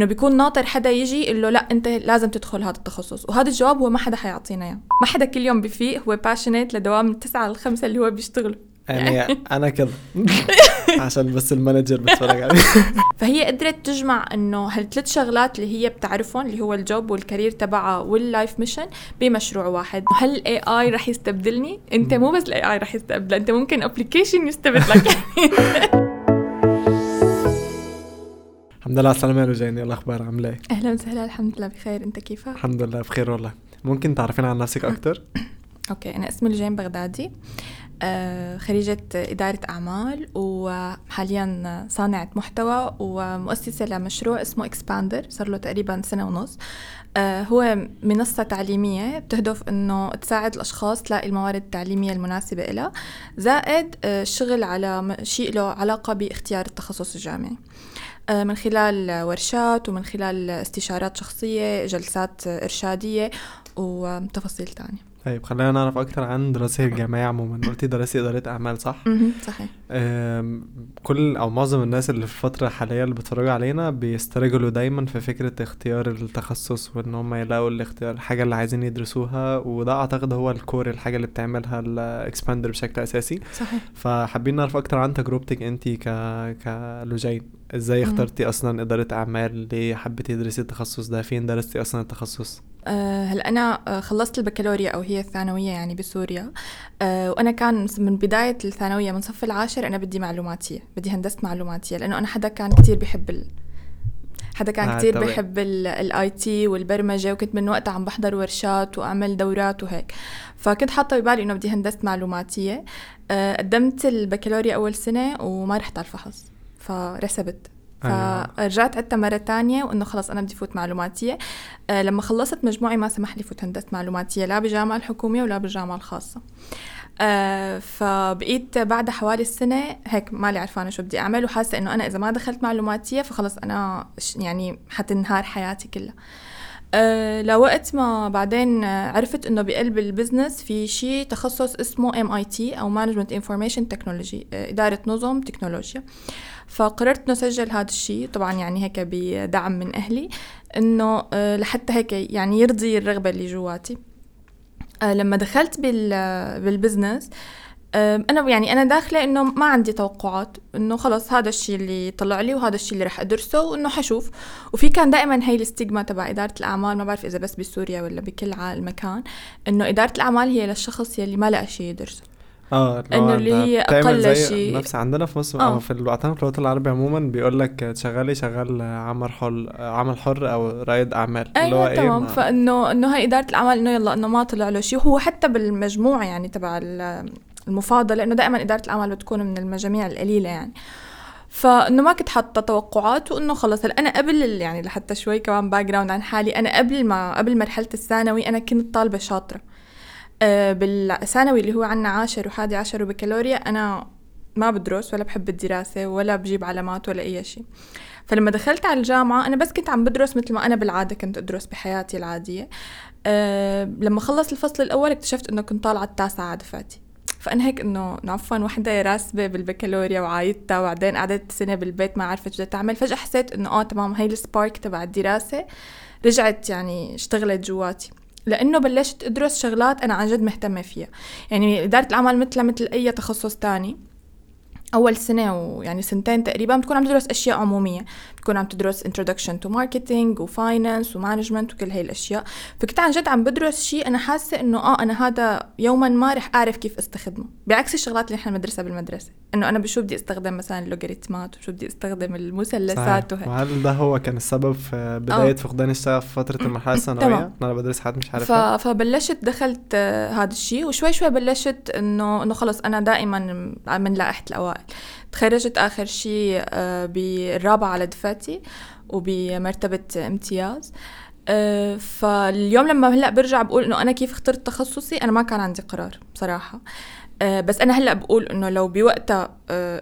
إنه بيكون ناطر حدا يجي يقول له لا أنت لازم تدخل هذا التخصص. وهذا الجواب هو ما حدا حيعطينا إياه. ما حدا كل يوم بفيق هو passionate لدوام من 9 ل 5 اللي هو بيشتغل. يعني أنا كده عشان بس ال manager بتفرج عليه. فهي قدرت تجمع إنه هالثلاث شغلات اللي هي بتعرفهم اللي هو ال job وال career تبعها وال life mission بمشروع واحد. هل ال AI رح يستبدلني؟ أنت مو بس ال AI رح يستبدل أنت ممكن application يستبدلك. الحمد لله على السلامة يا لجين الأخبار عاملة إيه؟ أهلا وسهلا الحمد لله بخير. أنت كيفك؟ الحمد لله بخير والله. ممكن تعرفين عن نفسك أكتر؟ okay أنا اسمي لجين بغدادي. آه، خريجة إدارة أعمال وحاليا صانعة محتوى ومؤسسة لمشروع اسمه إكسباندر صار له تقريبا سنة ونص. آه، هو منصة تعليمية بتهدف إنه تساعد الأشخاص تلاقي الموارد التعليمية المناسبة لها زائد آه، الشغل على شيء له علاقة باختيار التخصص الجامعي. من خلال ورشات ومن خلال استشارات شخصية جلسات إرشادية وتفاصيل تانية. طيب خلينا نعرف أكتر عن دراسة الجامعة عموما. قلتي دراسة إدارة أعمال صح؟ صحيح. كل أو معظم الناس اللي في الفترة الحالية اللي بيتفرجوا علينا بيسترجلوا دايما في فكرة اختيار التخصص وإن هم يلاقوا الاختيار الحاجة اللي عايزين يدرسوها وده أعتقد هو الكور الحاجة اللي بتعملها الاكسباندر بشكل أساسي. صحيح. فحابين نعرف أكتر عن تجربتك أنت ك كلوجين إزاي اخترتي أصلا إدارة أعمال؟ ليه حبيتي تدرسي التخصص ده؟ فين درستي أصلا التخصص؟ أه هلا أنا آه، خلصت البكالوريا أو هي الثانوية يعني بسوريا أه وأنا كان من بداية الثانوية من صف العاشر أنا بدي معلوماتيه بدي هندسة معلوماتيه لأنه أنا حدا كان كتير بحب ال... حدا كان آه كتير طبعا. بحب ال IT والبرمجة وكنت من وقتها عم بحضر ورشات وأعمل دورات وهيك فكنت حاطة ببالي إنه بدي هندسة معلوماتية قدمت البكالوريا أول سنة وما رحت على الفحص فرسبت. فرجعت عدتها مرة تانية وإنه خلص أنا بدي فوت معلوماتية. أه لما خلصت مجموعي ما سمح لي فوت هندسة معلوماتية لا بالجامعة الحكومية ولا بالجامعة الخاصة. أه فبقيت بعد حوالي السنة هيك مالي عرفانة شو بدي أعمل وحاسة إنه أنا إذا ما دخلت معلوماتية فخلص أنا يعني حتنهار حياتي كلها. أه لوقت ما بعدين عرفت إنه بقلب ال business في شيء تخصص اسمه MIT أو management information technology إدارة نظم تكنولوجيا. فقررت إنه أسجل هذا الشيء. طبعا يعني هيك بدعم من أهلي إنه أه لحتى هيك يعني يرضي الرغبة اللي جواتي. أه لما دخلت بالبزنس أنا يعني أنا داخلة إنه ما عندي توقعات إنه خلص هذا الشيء اللي طلع لي وهذا الشيء اللي رح أدرسه وإنه حشوف. وفي كان دائما هي الستيغما تبع إدارة الأعمال ما بعرف إذا بس بسوريا ولا بكل مكان إنه إدارة الأعمال هي للشخص يلي ما لقى شيء يدرسه. آه إنه اللي هي أقل شيء نفس عندنا في مصر. أو في الوطن في الوطن العربي عموما بيقول لك تشغلي شغال عمل حر عمل حر أو رائد أعمال. أيوة اللي هو أيوة تمام. فانه إنه هي إدارة الأعمال إنه يلا إنه ما طلع له شيء وهو حتى بالمجموعه يعني تبع المفاضلة لأنه دائما إدارة الأعمال بتكون من المجاميع القليلة يعني. فإنه ما كنت حاطة توقعات وإنه خلص أنا قبل يعني لحتى شوي كمان background عن حالي أنا قبل ما قبل مرحلة الثانوي أنا كنت طالبة شاطرة. أه بالثانوي اللي هو عنا عاشر وحادي عشر وبكالوريا أنا ما بدرس ولا بحب الدراسة ولا بجيب علامات ولا أي شيء. فلما دخلت على الجامعة أنا بس كنت عم بدرس مثل ما أنا بالعادة كنت أدرس بحياتي العادية. أه لما خلص الفصل الأول اكتشفت أنه كنت طالعة التاسعة على دفعتي فأنا هيك إنه عفوا وحدة راسبة بالبكالوريا وعايدتها وبعدين قعدت سنة بالبيت ما عرفت شو تعمل فجأة حسيت إنه آه تمام هي السبارك تبع الدراسة رجعت يعني اشتغلت جواتي. لأنه بلشت أدرس شغلات أنا عن جد مهتمة فيها. يعني إدارة الأعمال مثلها مثل أي تخصص تاني. أول سنة ويعني سنتين تقريبا بتكون عم تدرس أشياء عمومية. بتكون عم تدرس introduction to marketing و finance و management وكل هاي الأشياء. فكنت عن جد عم بدرس شيء أنا حاسة إنه آه أنا هذا يوما ما رح أعرف كيف أستخدمه. بعكس الشغلات اللي إحنا بندرسها بالمدرسة. إنه أنا بشو بدي أستخدم مثلا اللوغاريتمات وشو بدي أستخدم المثلثات وهيك. وهل ده هو كان السبب في بداية فقدان الشغف في فترة المرحله الثانويه أنا بدرس حد مش عارفها. ف... فبلشت دخلت هذا الشيء. وشوي شوي بلشت انه إنه خلص أنا دائما من لائحة الأوائل. تخرجت آخر شيء آه، بالرابعة على دفعتي وبمرتبة امتياز. آه، فاليوم لما هلأ برجع بقول إنه أنا كيف اخترت تخصصي؟ أنا ما كان عندي قرار بصراحة. آه، بس أنا هلأ بقول إنه لو بوقتها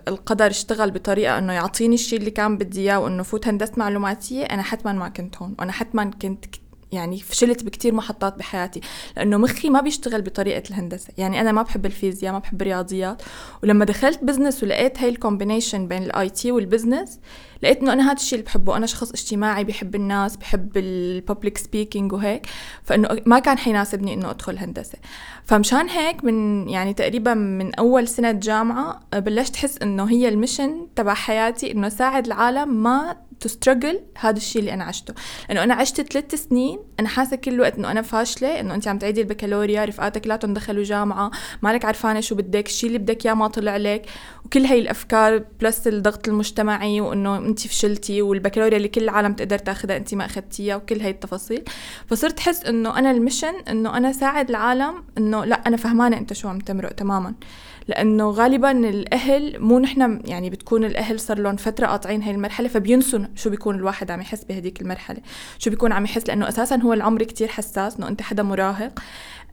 القدر اشتغل بطريقة إنه يعطيني الشيء اللي كان بدي إياه وإنه فوت هندسة معلوماتية أنا حتما ما كنت هون وأنا حتما كنت يعني فشلت بكتير محطات بحياتي لأنه مخي ما بيشتغل بطريقة الهندسة. يعني أنا ما بحب الفيزياء ما بحب الرياضيات. ولما دخلت business ولقيت هاي ال combination بين ال IT وال business لقيت إنه أنا هذا الشيء اللي بحبه أنا شخص اجتماعي بحب الناس بحب ال public speaking وهيك فإنه ما كان حيناسبني إنه أدخل هندسة. فمشان هيك من يعني تقريبا من أول سنة جامعة بلشت أحس إنه هي المشن تبع حياتي إنه ساعد العالم ما تسترجل هذا الشيء اللي أنا عشته. لأنه أنا عشت ثلاث سنين أنا حاسة كل الوقت إنه أنا فاشلة إنه أنت عم تعيدي البكالوريا رفقاتك لا دخلوا جامعة مالك عرفانة شو بدك الشيء اللي بدك اياه ما طلع لك وكل هاي الأفكار بلس الضغط المجتمعي وإنه انت فشلتي والبكالوريا اللي كل العالم تقدر تاخذها انت ما اخذتيها وكل هاي التفاصيل. فصرت أحس إنه أنا المشن إنه أنا ساعد العالم إنه لا أنا فهمانة أنت شو عم تمرق تماما. لأنه غالبا الأهل مو نحن يعني بتكون الأهل صار لهم فترة قاطعين هاي المرحلة فبينسوا شو بيكون الواحد عم يحس بهديك المرحلة. شو بيكون عم يحس؟ لأنه أساسا هو العمر كتير حساس إنه أنت حدا مراهق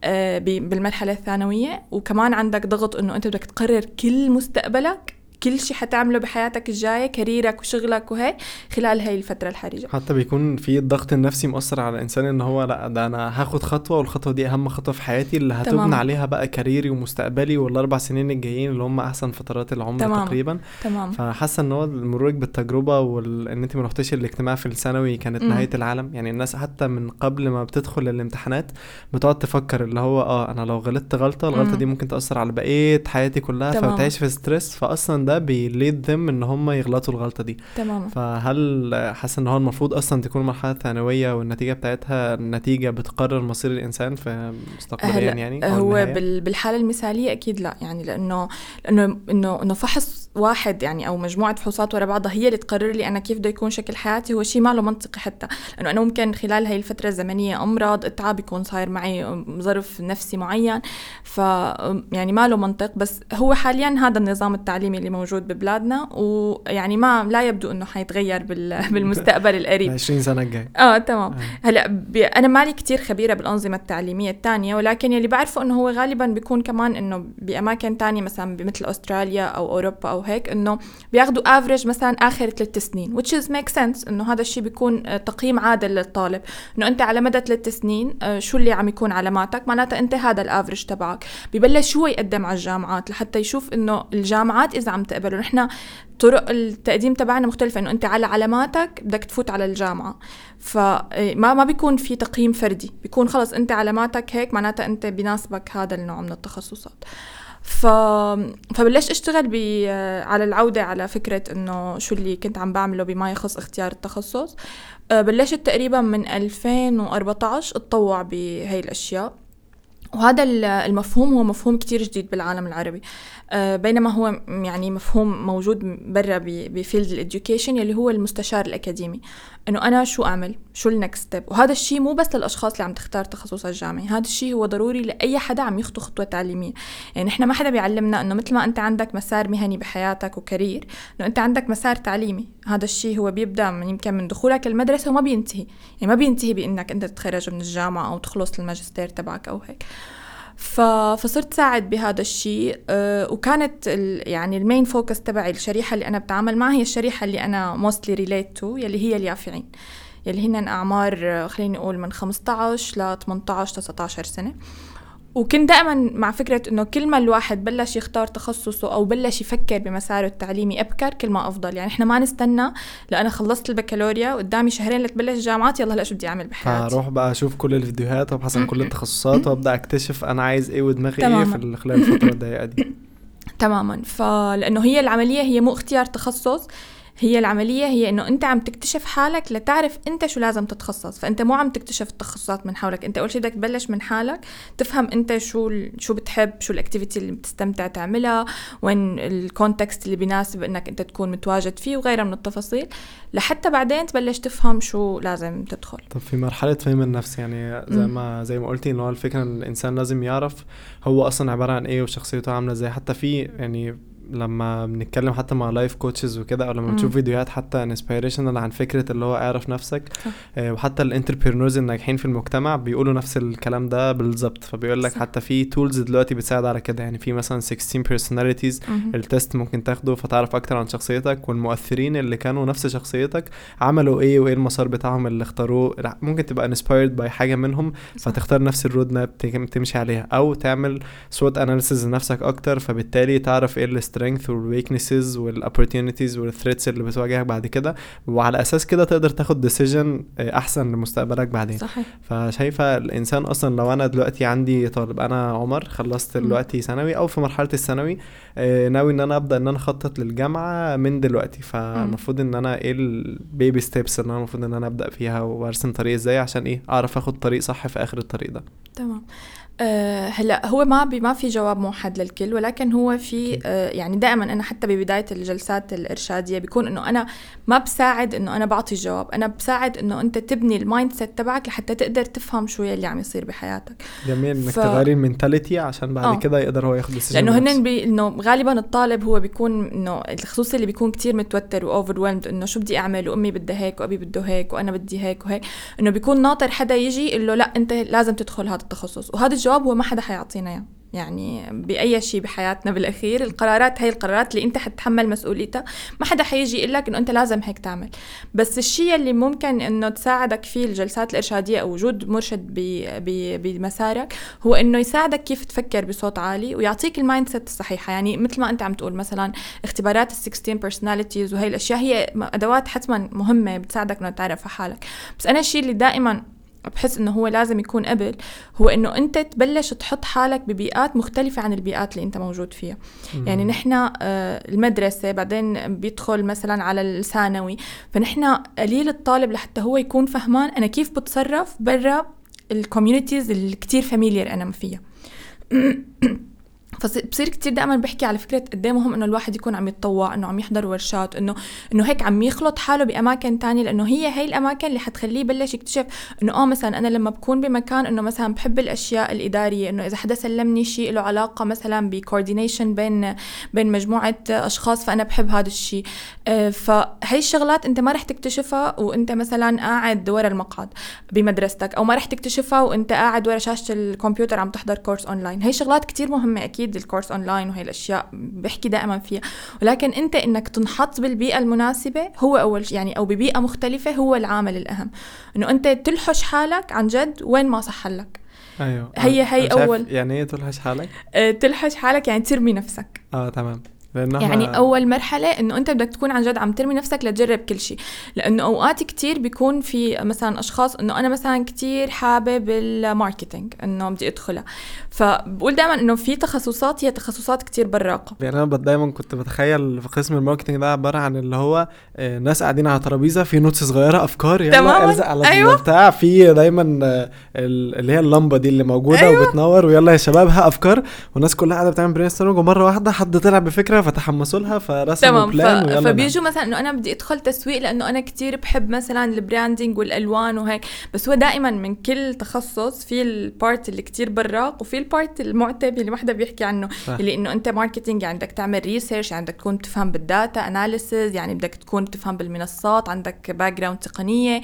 آه، بالمرحلة الثانوية. وكمان عندك ضغط إنه أنت بدك تقرر كل مستقبلك كل شيء حتعمله بحياتك الجاية كاريرك وشغلك وهيك خلال هاي الفترة الحرجة حتى بيكون في الضغط النفسي مؤثر على الإنسان إن هو لأ ده أنا هاخد خطوة والخطوة دي أهم خطوة في حياتي اللي هتبنى تمام. عليها بقى career ي ومستقبلي والأربع سنين الجايين اللي هم أحسن فترات العمر تمام. تقريبا تمام فحاسة إن هو مرورك بالتجربة وإن أنت ما رحتيش الاجتماع في الثانوي كانت م. نهاية العالم يعني الناس حتى من قبل ما بتدخل الامتحانات بتقعد تفكر اللي هو آه أنا لو غلطت غلطة الغلطة م. دي ممكن تأثر على بقية حياتي كلها فبتعيش في stress ده بيليد يتم إن هم يغلطوا الغلطة دي. تماما. فهل حاسه إن هو المفروض أصلا تكون المرحله الثانويه والنتيجة بتاعتها نتيجه بتقرر مصير الإنسان في مستقبليا يعني هو بالحالة المثالية أكيد لا. يعني لأنه لأنه إنه إنه فحص واحد يعني أو مجموعة فحوصات ورا بعضها هي اللي تقرر لي أنا كيف بده يكون شكل حياتي. هو شيء ما له منطقي حتى لأنه أنا ممكن خلال هاي الفترة الزمنية أمراض اتعب يكون صاير معي ظرف نفسي معين. ف يعني ما له منطق بس هو حاليا هذا النظام التعليمي اللي موجود ببلادنا ويعني ما لا يبدو إنه حيتغير بالمستقبل القريب. 20 سنة الجاي. آه تمام. آه. هلأ أنا مالي كتير خبيرة بالأنظمة التعليمية الثانية ولكن يلي بعرفه إنه هو غالبا بيكون كمان إنه بأماكن تانية مثلا مثل أستراليا أو أوروبا أو هيك إنه بياخذوا افريج مثلا آخر ثلاث سنين which is make sense إنه هذا الشيء بيكون آه، تقييم عادل للطالب. إنه أنت على مدى ثلاث سنين آه، شو اللي عم يكون علاماتك معناتها أنت هذا الافريج تبعك. ببلش هو يقدم على الجامعات لحتى يشوف إنه الجامعات إذا عم تقبله. نحن طرق التقديم تبعنا مختلفة إنه أنت على علاماتك بدك تفوت على الجامعة. فما إيه، ما بيكون في تقييم فردي. بيكون خلص أنت علاماتك هيك معناتها أنت بناسبك هذا النوع من التخصصات. ف... فبلشت أشتغل ب... على العودة على فكرة إنه شو اللي كنت عم بعمله بما يخص اختيار التخصص. أه، بلشت تقريبا من 2014 أتطوع بهي الأشياء. وهذا المفهوم هو مفهوم كتير جديد بالعالم العربي. آه، بينما هو يعني مفهوم موجود برا ب field ال education يلي هو المستشار الأكاديمي إنه أنا شو أعمل؟ شو ال next step وهذا الشيء مو بس للأشخاص اللي عم تختار تخصص الجامعي هذا الشيء هو ضروري لأي حدا عم يخطو خطوة تعليمية. يعني إحنا ما حدا بيعلمنا إنه مثل ما أنت عندك مسار مهني بحياتك و career إنه أنت عندك مسار تعليمي هذا الشيء هو بيبدأ من يمكن من دخولك المدرسة وما بينتهي. يعني ما بينتهي بإنك أنت تتخرج من الجامعة أو تخلص الماجستير تبعك أو هيك. فصرت ساعد بهذا الشيء أه وكانت. يعني ال main focus تبعي الشريحة اللي أنا بتعامل معها هي الشريحة اللي أنا mostly relate to يلي هي اليافعين يلي هن أعمار خليني أقول من 15 ل 18 19 سنة وكنت دائما مع فكرة إنه كل ما الواحد بلش يختار تخصصه أو بلش يفكر بمساره التعليمي أبكر كل ما أفضل. يعني إحنا ما نستنى لأنا خلصت البكالوريا قدامي شهرين لتبلش جامعات يلا هلا شو بدي أعمل بحياتي؟ أروح بقى أشوف كل الفيديوهات وأبحث عن كل التخصصات وأبدأ أكتشف أنا عايز إيه ودماغي إيه في خلال الفترة الضيقة دي. تماما. فلأنه هي العملية هي مو اختيار تخصص هي العملية هي إنه أنت عم تكتشف حالك لتعرف أنت شو لازم تتخصص. فأنت مو عم تكتشف التخصصات من حولك. أنت أول شيء بدك تبلش من حالك تفهم أنت شو شو بتحب شو الأكتيفيتي اللي بتستمتع تعملها وين ال context اللي بيناسب إنك أنت تكون متواجد فيه وغيرها من التفاصيل. لحتى بعدين تبلش تفهم شو لازم تدخل. طب في مرحلة فهم النفس يعني زي ما زي ما قلتي إنه الفكرة إن الإنسان لازم يعرف هو أصلا عبارة عن إيه وشخصيته عاملة إزاي. حتى في يعني لما بنتكلم حتى مع life coaches وكده أو لما بنشوف فيديوهات حتى inspirational عن فكرة اللي هو اعرف نفسك آه وحتى ال entrepreneurs الناجحين في المجتمع بيقولوا نفس الكلام ده بالظبط. فبيقول لك حتى في tools دلوقتي بتساعد على كده. يعني في مثلا 16 personalities ال test ممكن تاخده فتعرف أكتر عن شخصيتك. والمؤثرين اللي كانوا نفس شخصيتك عملوا إيه وإيه المسار بتاعهم اللي اختاروه. ممكن تبقى inspired by حاجة منهم فتختار نفس ال road map تمشي عليها. أو تعمل SWOT analysis لنفسك أكتر فبالتالي تعرف إيه السترينث والويكنسز والاوبورتونيتيز والثريتس اللي بتواجهك بعد كده وعلى أساس كده تقدر تاخد decision أحسن لمستقبلك بعدين. صحيح. فشايفة الإنسان أصلا لو أنا دلوقتي عندي طالب أنا عمر خلصت. دلوقتي ثانوي أو في مرحلة الثانوي آه، ناوي إن أنا أبدأ إن أنا أخطط للجامعة من دلوقتي. فالمفروض إن أنا إيه ال baby steps اللي أنا المفروض إن أنا أبدأ فيها وأرسم طريق إزاي عشان إيه أعرف أخد طريق صح في آخر الطريق ده. تمام. أه هلا هو ما بي ما في جواب موحد للكل ولكن هو في. أه يعني دائما أنا حتى ببداية الجلسات الإرشادية بيكون إنه أنا ما بساعد إنه أنا بعطي الجواب أنا بساعد إنه أنت تبني ال mindset تبعك لحتى تقدر تفهم شو يلي عم يصير بحياتك جميل إنك ف- تغيري ال mentality عشان بعد آه. كده يقدر هو ياخد decision لأنه. هن بي إنه غالبا الطالب هو بيكون إنه خصوصي اللي بيكون كتير متوتر و over إنه شو بدي أعمل وامي بدها هيك وأبي بده هيك وأنا بدي هيك وهيك إنه بيكون ناطر حدا يجي يقول له لا أنت لازم تدخل هذا التخصص وهذا الجواب هو ما حدا حيعطينا إياه. يعني بأي شيء بحياتنا بالأخير القرارات هي القرارات اللي أنت حتتحمل مسؤوليتها. ما حدا حيجي يقول لك إنه أنت لازم هيك تعمل. بس الشيء اللي ممكن إنه تساعدك فيه الجلسات الإرشادية أو وجود مرشد بمسارك هو إنه يساعدك كيف تفكر بصوت عالي ويعطيك ال mindset الصحيحة. يعني مثل ما أنت عم تقول مثلا اختبارات ال 16 personalities وهي الأشياء هي أدوات حتما مهمة بتساعدك إنه تعرف حالك. بس أنا الشيء اللي دائما بحس إنه هو لازم يكون قبل هو إنه أنت تبلش تحط حالك ببيئات مختلفة عن البيئات اللي أنت موجود فيها مم. يعني نحن آه، المدرسة بعدين بيدخل مثلا على الثانوي فنحن قليل الطالب لحتى هو يكون فهمان أنا كيف بتصرف برا ال communities اللي كتير familiar أنا فيها فبصير كتير دائما بحكي على فكرة قد مهم إنه الواحد يكون عم يتطوع إنه عم يحضر ورشات إنه إنه هيك عم يخلط حاله بأماكن تانية لأنه هي هي الأماكن اللي حتخليه يبلش يكتشف إنه آه مثلا أنا لما بكون بمكان إنه مثلا بحب الأشياء الإدارية إنه إذا حدا سلمني شيء له علاقة مثلا ب coordination بين بين مجموعة أشخاص فأنا بحب هذا الشيء. آه، فهي الشغلات أنت ما رح تكتشفها وأنت مثلا قاعد ورا المقعد بمدرستك أو ما رح تكتشفها وأنت قاعد ورا شاشة الكمبيوتر عم تحضر course online هي شغلات كتير مهمة أكيد ال course online وهي الأشياء بحكي دائما فيها. ولكن أنت إنك تنحط بالبيئة المناسبة هو أول شيء يعني أو ببيئة مختلفة هو العامل الأهم. إنه أنت تلحش حالك عن جد وين ما صح لك. أيوه. هي- هي أول. يعني إيه تلحش حالك؟ آه، تلحش حالك يعني ترمي نفسك. آه تمام. لأنها يعني أول مرحلة إنه أنت بدك تكون عن جد عم ترمي نفسك لتجرب كل شيء. لأنه أوقات كتير بيكون في مثلا أشخاص إنه أنا مثلا كتير حابب ال marketing إنه بدي أدخلها. فبقول دائما إنه في تخصصات هي تخصصات كتير براقة. يعني أنا دايما كنت بتخيل في قسم ال marketing ده عبارة عن اللي هو آه، ناس قاعدين على ترابيزة في notes صغيرة أفكار يلا تماماً، ألزق على أيوة. البتاع في دايما آه، ال- اللي هي اللمبة دي اللي موجودة أيوة. وبتنور ويلا يا شباب ها أفكار. والناس كلها قاعدة بتعمل brain ومرة واحدة حد طلع بفكرة فتحمسوا لها فرسموا تمام. plan ف... ويلا فبيجوا مثلا إنه أنا بدي أدخل تسويق لأنه أنا كتير بحب مثلا ال branding والألوان وهيك. بس هو دائما من كل تخصص في ال part اللي كتير براق وفي ال part المعتم اللي ما حدا بيحكي عنه صح. اللي إنه أنت marketing يعني بدك تعمل research يعني بدك تكون تفهم بال data analysis يعني بدك تكون تفهم بالمنصات عندك background تقنية.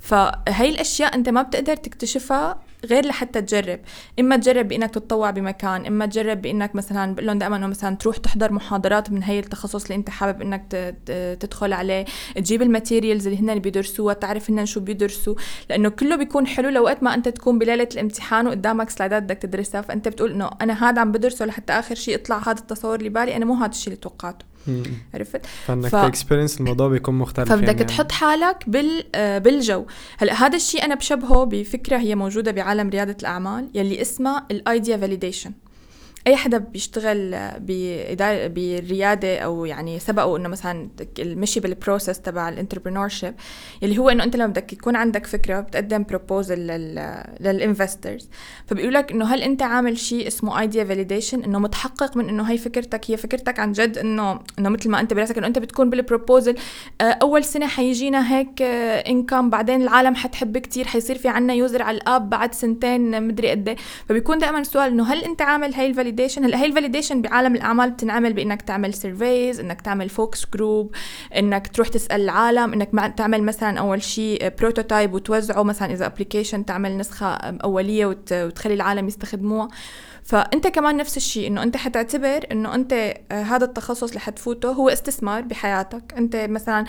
فهي الأشياء أنت ما بتقدر تكتشفها غير لحتى تجرب. إما تجرب بإنك تتطوع بمكان إما تجرب بإنك مثلا بقول لهم دائما إنه مثلا تروح تحضر محاضرات من هي التخصص اللي أنت حابب إنك تدخل عليه. تجيب ال materials اللي هن بيدرسوها تعرف هن شو بيدرسوا. لأنه كله بيكون حلو لوقت ما أنت تكون بليلة الامتحان وقدامك slide ات بدك تدرسها. فأنت بتقول إنه أنا هذا عم بدرسه لحتى آخر شيء يطلع هذا التصور اللي بالي أنا مو هذا الشيء اللي توقعته. عرفت؟ فإنك ف- ت experience الموضوع بيكون مختلف فبدك يعني. تحط حالك بال آه، بالجو. هلأ هذا الشيء أنا بشبهه بفكرة هي موجودة بعالم ريادة الأعمال يلي اسمها ال idea validation أي حدا بيشتغل بإدارة بالريادة أو يعني سبقوا إنه مثلا المشي بال process تبع ال entrepreneurship اللي هو إنه أنت لما بدك يكون عندك فكرة بتقدم proposal لل investors فبيقول لك إنه هل أنت عامل شيء اسمه idea validation إنه متحقق من إنه هي فكرتك هي فكرتك عن جد انه إنه مثل ما أنت براسك إنه أنت بتكون بال proposal آه، أول سنة حيجينا هيك انكم بعدين العالم حتحب كتير حيصير في عنا user على ال app بعد سنتين مدري قد إيه. فبيكون دائما السؤال إنه هل أنت عامل هاي ال validation هلا هي ال validation بعالم الأعمال بتنعمل بإنك تعمل surveys إنك تعمل focus group إنك تروح تسأل العالم إنك تعمل مثلا أول شيء prototype وتوزعه مثلا إذا application تعمل نسخة أولية وت- وتخلي العالم يستخدموها. فأنت كمان نفس الشيء إنه أنت حتعتبر إنه أنت آه، هذا التخصص اللي حتفوته هو استثمار بحياتك. أنت مثلا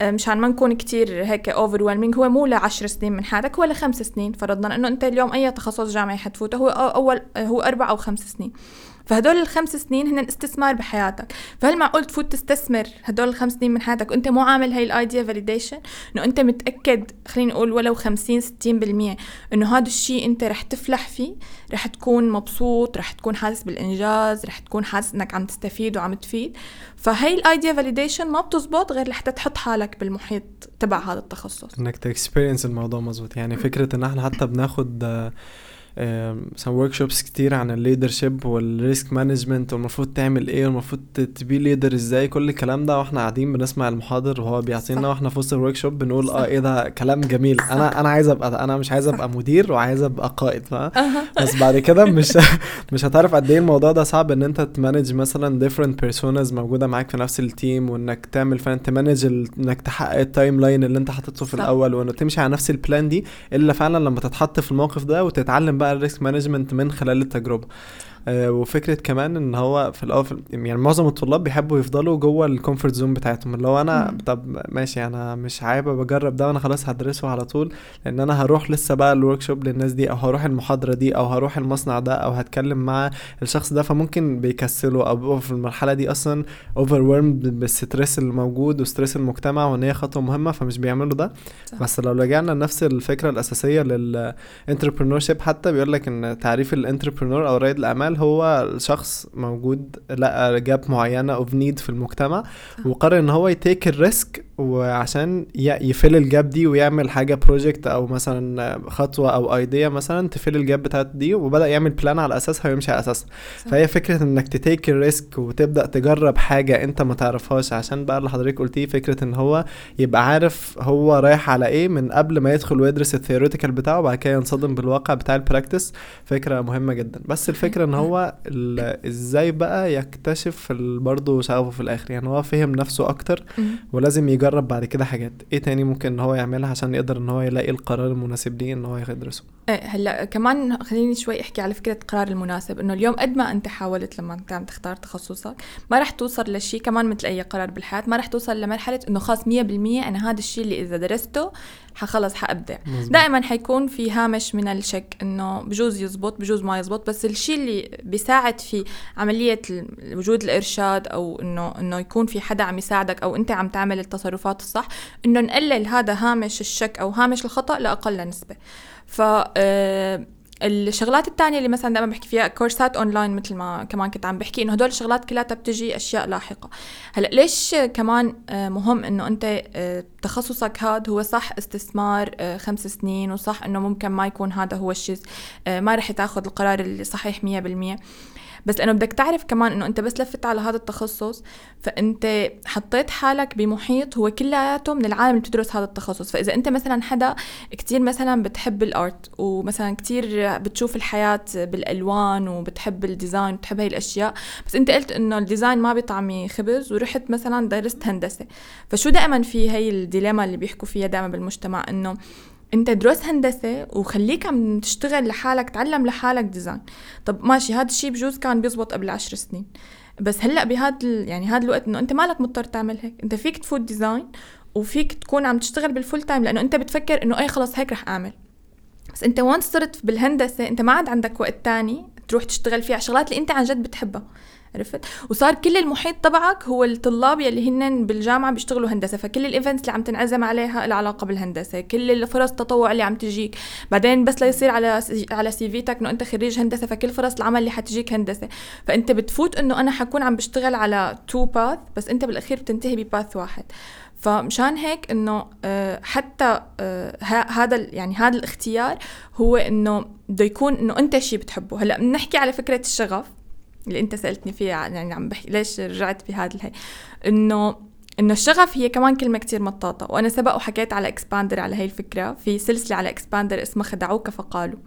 آه، مشان ما نكون كتير هيك over هو مو لعشر سنين من حياتك هو لخمس سنين فرضنا إنه أنت اليوم أي تخصص جامعي حتفوته هو أول آه، هو أربع أو خمس سنين. فهدول الخمس سنين هن استثمار بحياتك. فهل معقول تفوت تستثمر هدول الخمس سنين من حياتك؟ وانت مو عامل هاي ال idea validation إنه انت متأكد خلينا نقول ولو 50 60% إنه هذا الشيء انت رح تفلح فيه رح تكون مبسوط رح تكون حاسس بالإنجاز رح تكون حاسس إنك عم تستفيد وعم تفيد. فهي ال idea validation ما بتزبط غير لحتى تحط حالك بالمحيط تبع هذا التخصص. إنك ت experience الموضوع مظبوط يعني فكرة إن إحنا حتى بناخد مثلا workshops كتير عن ال leadership وال risk management والمفروض تعمل إيه والمفروض ت be leader إزاي كل الكلام ده وإحنا قاعدين بنسمع المحاضر وهو بيعطينا وإحنا في وسط ال workshop بنقول صح. آه إيه ده كلام جميل. صح. أنا أنا عايز أبقى أنا مش عايز أبقى مدير وعايز أبقى قائد بس بعد كده مش مش هتعرف قد إيه الموضوع ده صعب إن أنت ت manage مثلا different persons موجودة معاك في نفس ال team وإنك تعمل فعلا ت manage إنك تحقق ال timeline اللي أنت حاططه في الأول وإنه تمشي على نفس ال plan دي إلا فعلا لما تتحط في الموقف ده وتتعلم بقى ال risk management من خلال التجربة. وفكرة كمان إن هو في الأول يعني معظم الطلاب بيحبوا يفضلوا جوه ال comfort zone بتاعتهم اللي هو أنا طب ماشي أنا مش حابب أجرب ده وأنا خلاص هدرسه على طول لأن أنا هروح لسه بقى ال workshop للناس دي أو هروح المحاضرة دي أو هروح المصنع ده أو هتكلم مع الشخص ده فممكن بيكسلوا أو في المرحلة دي أصلا over بال stress الموجود و stress المجتمع وإن هي خطوة مهمة فمش بيعملوا ده صح. بس لو رجعنا لنفس الفكرة الأساسية لل entrepreneurship حتى بيقول لك إن تعريف ال entrepreneur أو رائد الأعمال هو الشخص موجود لقى gap معينة of need في المجتمع وقرر إن هو ي take ال risk وعشان ي fill ال gap دي ويعمل حاجة project أو مثلا خطوة أو idea مثلا ت fill ال gap بتاعت دي وبدأ يعمل plan على أساسها ويمشي على أساسها. فهي فكرة إنك ت take ال risk وتبدأ تجرب حاجة أنت ما تعرفهاش عشان بقى اللي حضرتك قلتيه فكرة إن هو يبقى عارف هو رايح على إيه من قبل ما يدخل ويدرس ال theoretical بتاعه وبعد كده ينصدم بالواقع بتاع ال practice فكرة مهمة جدا. بس الفكرة إن هو إزاي بقى يكتشف برضه شغفه في الآخر. يعني هو فهم نفسه أكتر ولازم يجرب بعد كده حاجات. إيه تاني ممكن إن هو يعملها عشان يقدر إن هو يلاقي القرار المناسب ليه إن هو يدرسه؟ إيه، هلا كمان خليني شوي احكي على فكرة القرار المناسب إنه اليوم قد ما أنت حاولت لما انت عم تختار تخصصك ما رح توصل لشيء كمان مثل أي قرار بالحياة ما رح توصل لمرحلة إنه خاص 100% أنا هذا الشيء اللي إذا درسته حخلص حأبدع. دائما حيكون في هامش من الشك إنه بجوز يزبط بجوز ما يزبط بس الشيء اللي بيساعد في عملية وجود الإرشاد أو إنه إنه يكون في حدا عم يساعدك أو أنت عم تعمل التصرفات الصح إنه نقلل هذا هامش الشك أو هامش الخطأ لأقل نسبة. ف آه، الشغلات الثانية اللي مثلا دائما بحكي فيها كورسات أونلاين مثل ما كمان كنت عم بحكي إنه هدول الشغلات كلها بتجي أشياء لاحقة. هلأ ليش كمان آه، مهم إنه أنت آه، تخصصك هذا هو صح استثمار خمس سنين وصح إنه ممكن ما يكون هذا هو الشيء ما رح تاخذ القرار الصحيح مية بالمية. بس لأنه بدك تعرف كمان إنه أنت بس لفت على هذا التخصص فأنت حطيت حالك بمحيط هو كلياته من العالم اللي بتدرس هذا التخصص. فإذا أنت مثلا حدا كتير مثلا بتحب ال art ومثلا كتير بتشوف الحياة بالألوان وبتحب ال design وبتحب هاي الأشياء بس أنت قلت إنه ال design ما بيطعمي خبز ورحت مثلا درست هندسة. فشو دائما في هي ال dilemma اللي بيحكوا فيها دائما بالمجتمع إنه انت درس هندسة وخليك عم تشتغل لحالك تعلم لحالك design طب ماشي هذا الشيء بجوز كان بيزبط قبل عشر سنين. بس هلأ بهذا يعني هذا الوقت إنه أنت مالك مضطر تعمل هيك. أنت فيك تفوت design وفيك تكون عم تشتغل بال full time لأنه أنت بتفكر إنه أي خلص هيك رح أعمل. بس أنت once صرت بالهندسة أنت ما عاد عندك وقت تاني تروح تشتغل فيه على شغلات اللي أنت عن جد بتحبها. عرفت؟ وصار كل المحيط تبعك هو الطلاب يلي هن بالجامعة بيشتغلوا هندسة فكل ال events اللي عم تنعزم عليها العلاقة بالهندسة كل الفرص التطوع اللي عم تجيك. بعدين بس ليصير على على CV تك إنه أنت خريج هندسة فكل فرص العمل اللي حتجيك هندسة. فأنت بتفوت إنه أنا حكون عم بشتغل على two path بس أنت بالأخير بتنتهي ب path واحد. فمشان هيك إنه آه، حتى آه، هذا يعني هذا الاختيار هو إنه بده يكون إنه أنت شيء بتحبه. هلأ بنحكي على فكرة الشغف. اللي انت سألتني فيها يعني عم بحكي ليش رجعت بهذا الهي؟ إنه إنه الشغف هي كمان كلمة كتير مطاطة. وأنا سبق وحكيت على إكسباندر على هي الفكرة. في سلسلة على إكسباندر اسمها خدعوك فقالوا.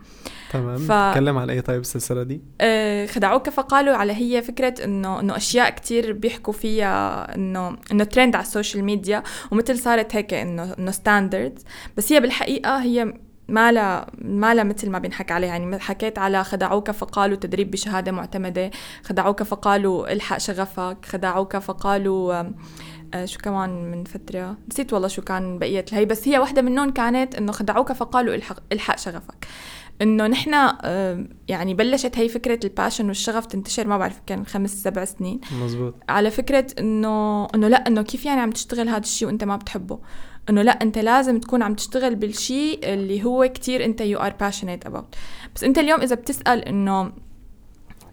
تمام. ف... تتكلم عن اي طيب السلسلة دي؟ آه خدعوك فقالوا على هي فكرة إنه إنه أشياء كتير بيحكوا فيها إنه إنه ترند على ال social media ومثل صارت هيك إنه إنه standards بس هي بالحقيقة هي ما لا ما لا مثل ما بينحكى عليها. يعني حكيت على خدعوك فقالوا تدريب بشهادة معتمدة خدعوك فقالوا الحق شغفك خدعوك فقالوا آه، شو كمان من فترة؟ نسيت والله شو كان بقية الهي. بس هي واحدة منهم كانت إنه خدعوك فقالوا الحق, الحق شغفك إنه نحن يعني بلشت هي فكرة ال passion والشغف تنتشر ما بعرف كان خمس سبع سنين. مزبوط على فكرة انه إنه لا إنه كيف يعني عم تشتغل هذا الشيء وأنت ما بتحبه؟ انه لا انت لازم تكون عم تشتغل بالشيء اللي هو كتير انت you are passionate about بس انت اليوم إذا بتسأل إنه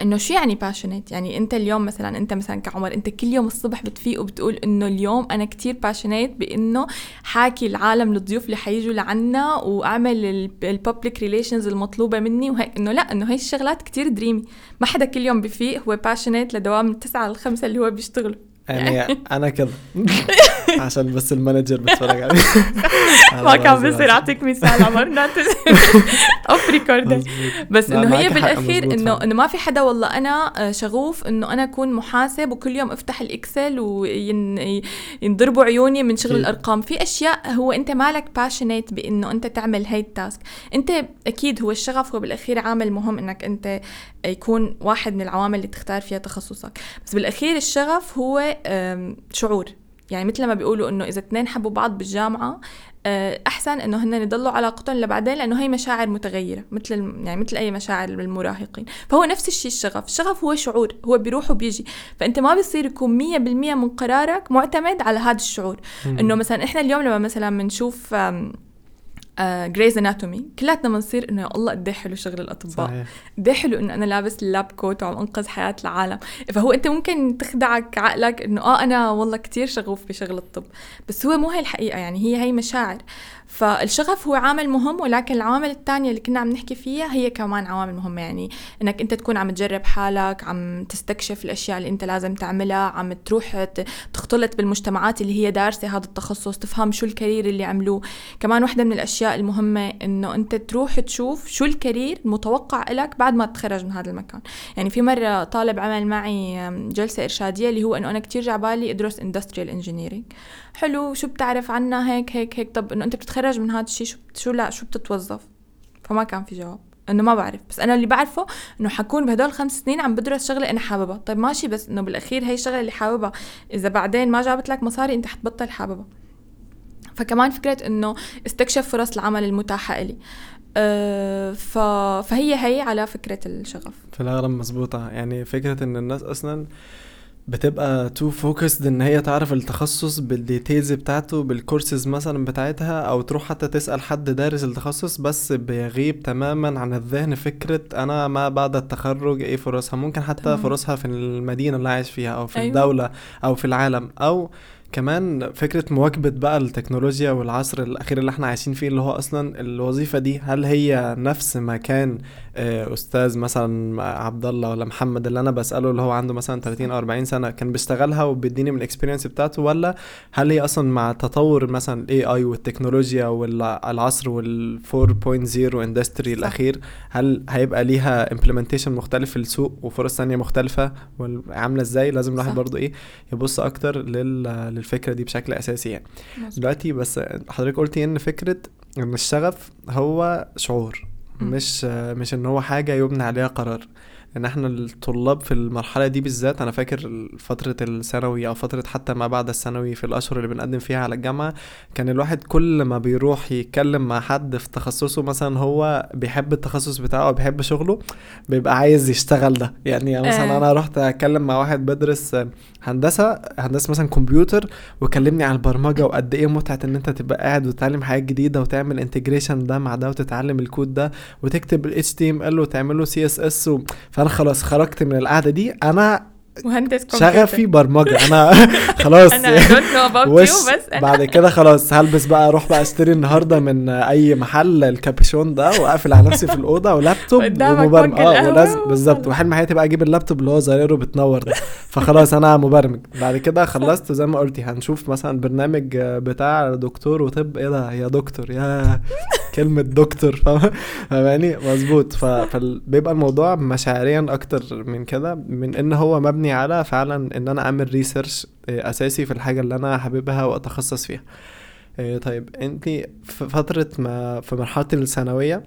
إنه شو يعني passionate يعني انت اليوم مثلا انت مثلا كعمر انت كل يوم الصبح بتفيق وبتقول إنه اليوم أنا كتير passionate بإنه حاكي العالم الضيوف اللي حيجوا لعنا وأعمل ال public relations المطلوبة مني وهيك. إنه لا إنه هي الشغلات كتير dreamy ما حدا كل يوم بفيق هو passionate لدوام من 9 ل 5 اللي هو بيشتغله يعني أنا كده عشان بس ال manager بيتفرج عليه. ما كان بصير أعطيك مثال عمرنا off record بس إنه هي بالأخير إنه إنه ما في حدا والله أنا آه، شغوف إنه أنا أكون محاسب وكل يوم أفتح ال Excel وينضربوا عيوني من شغل الأرقام. في أشياء هو أنت مالك passionate بإنه أنت تعمل هاي ال task أنت أكيد هو الشغف هو بالأخير عامل مهم إنك أنت يكون واحد من العوامل اللي تختار فيها تخصصك. بس بالأخير الشغف هو شعور. يعني مثل ما بيقولوا إنه إذا اثنين حبوا بعض بالجامعة آه، أحسن إنه هن يضلوا علاقتهم لبعدين لأنه هي مشاعر متغيرة مثل يعني مثل أي مشاعر المراهقين فهو نفس الشيء الشغف. الشغف هو شعور هو بيروح وبيجي. فأنت ما بيصير يكون مية بالمية من قرارك معتمد على هذا الشعور. إنه مثلا إحنا اليوم لما مثلا بنشوف Grey's Anatomy كلاتنا بنصير إنه يا الله قد إيه حلو شغل الأطباء. قد إيه حلو إنه أنا لابس ال lab coat وعم أنقذ حياة العالم. فهو أنت ممكن تخدعك عقلك إنه آه أنا والله كتير شغوف بشغل الطب. بس هو مو هي الحقيقة يعني هي هي مشاعر. فالشغف هو عامل مهم ولكن العوامل الثانية اللي كنا عم نحكي فيها هي كمان عوامل مهمة. يعني إنك أنت تكون عم تجرب حالك عم تستكشف الأشياء اللي أنت لازم تعملها عم تروح تختلط بالمجتمعات اللي هي دارسة هذا التخصص تفهم شو ال career اللي عملوه. كمان واحدة من الأشياء المهمة إنه أنت تروح تشوف شو ال career المتوقع لك بعد ما تتخرج من هذا المكان. يعني في مرة طالب عمل معي جلسة إرشادية اللي هو إنه أنا كتير جاي عبالي أدرس industrial engineering حلو شو بتعرف عنا؟ هيك هيك هيك. طب إنه أنت بتتخرج من هذا الشيء شو شو لا شو بتتوظف؟ فما كان في جواب. إنه ما بعرف. بس أنا اللي بعرفه إنه حكون بهدول خمس سنين عم بدرس شغلة أنا حاببها. طيب ماشي بس إنه بالأخير هي الشغلة اللي حاببها. إذا بعدين ما جابت لك مصاري أنت حتبطل حاببها. فكمان فكرة إنه استكشف فرص العمل المتاحة إلي. أه ف... فهي هي على فكرة الشغف. في الأغلب مزبوطة. يعني فكرة إن الناس أصلا بتبقى too focused إن هي تعرف التخصص بال details بتاعته بالكورسز مثلا بتاعتها أو تروح حتى تسأل حد دارس التخصص بس بيغيب تماما عن الذهن فكرة أنا ما بعد التخرج إيه فرصها ممكن حتى تمام. فرصها في المدينة اللي عايش فيها أو في أيوة. الدولة أو في العالم أو كمان فكرة مواكبة بقى التكنولوجيا والعصر الأخير اللي إحنا عايشين فيه اللي هو أصلا الوظيفة دي هل هي نفس ما كان آه، أستاذ مثلا عبد الله ولا محمد اللي أنا بسأله اللي هو عنده مثلا 30 أو 40 سنة كان بيشتغلها وبيديني من ال experience بتاعته ولا هل هي أصلا مع تطور مثلا ال AI والتكنولوجيا والعصر وال 4.0 industry الأخير هل هيبقى ليها implementation مختلف في السوق وفرص ثانية مختلفة عاملة إزاي؟ لازم الواحد برضو إيه يبص أكتر لل للفكرة دي بشكل أساسي يعني. دلوقتي بس حضرتك قلتي إن فكرة إن الشغف هو شعور. مش مش ان هو حاجة يبنى عليها قرار. إن إحنا الطلاب في المرحلة دي بالذات أنا فاكر فترة الثانوي أو فترة حتى ما بعد الثانوي في الأشهر اللي بنقدم فيها على الجامعة كان الواحد كل ما بيروح يتكلم مع حد في تخصصه مثلا هو بيحب التخصص بتاعه أو بيحب شغله بيبقى عايز يشتغل ده يعني مثلا آه. أنا رحت أتكلم مع واحد بدرس هندسة هندسة مثلا كمبيوتر وكلمني عن البرمجة وقد إيه متعة إن أنت تبقى قاعد وتتعلم حاجات جديدة وتعمل integration ده مع ده وتتعلم الكود ده وتكتب ال HTML وتعمل له CSS و... فانا خلاص خرجت من القعدة دي. أنا مهندس شغفي برمجة. أنا خلاص. أنا وش؟ بس. أنا. بعد كده خلاص هلبس بقى أروح بقى أشتري النهارده من أي محل الكابيشون ده وأقفل على نفسي في الأوضة ولابتوب ومبرمج. آه ولازم بالظبط. وحلم حياتي بقى أجيب اللابتوب اللي هو زرايره بتنور ده. فخلاص أنا مبرمج. بعد كده خلصت زي ما قلتي هنشوف مثلا برنامج بتاع دكتور وطب. إيه ده؟ يا دكتور يا كلمة دكتور. فاهماني؟ مظبوط. فبيبقى الموضوع مشاعريا أكتر من كده من إن هو مبني على فعلا إن أنا أعمل research آه، أساسي في الحاجة اللي أنا حاببها وأتخصص فيها. آه، طيب انت في فترة ما في مرحلة الثانوية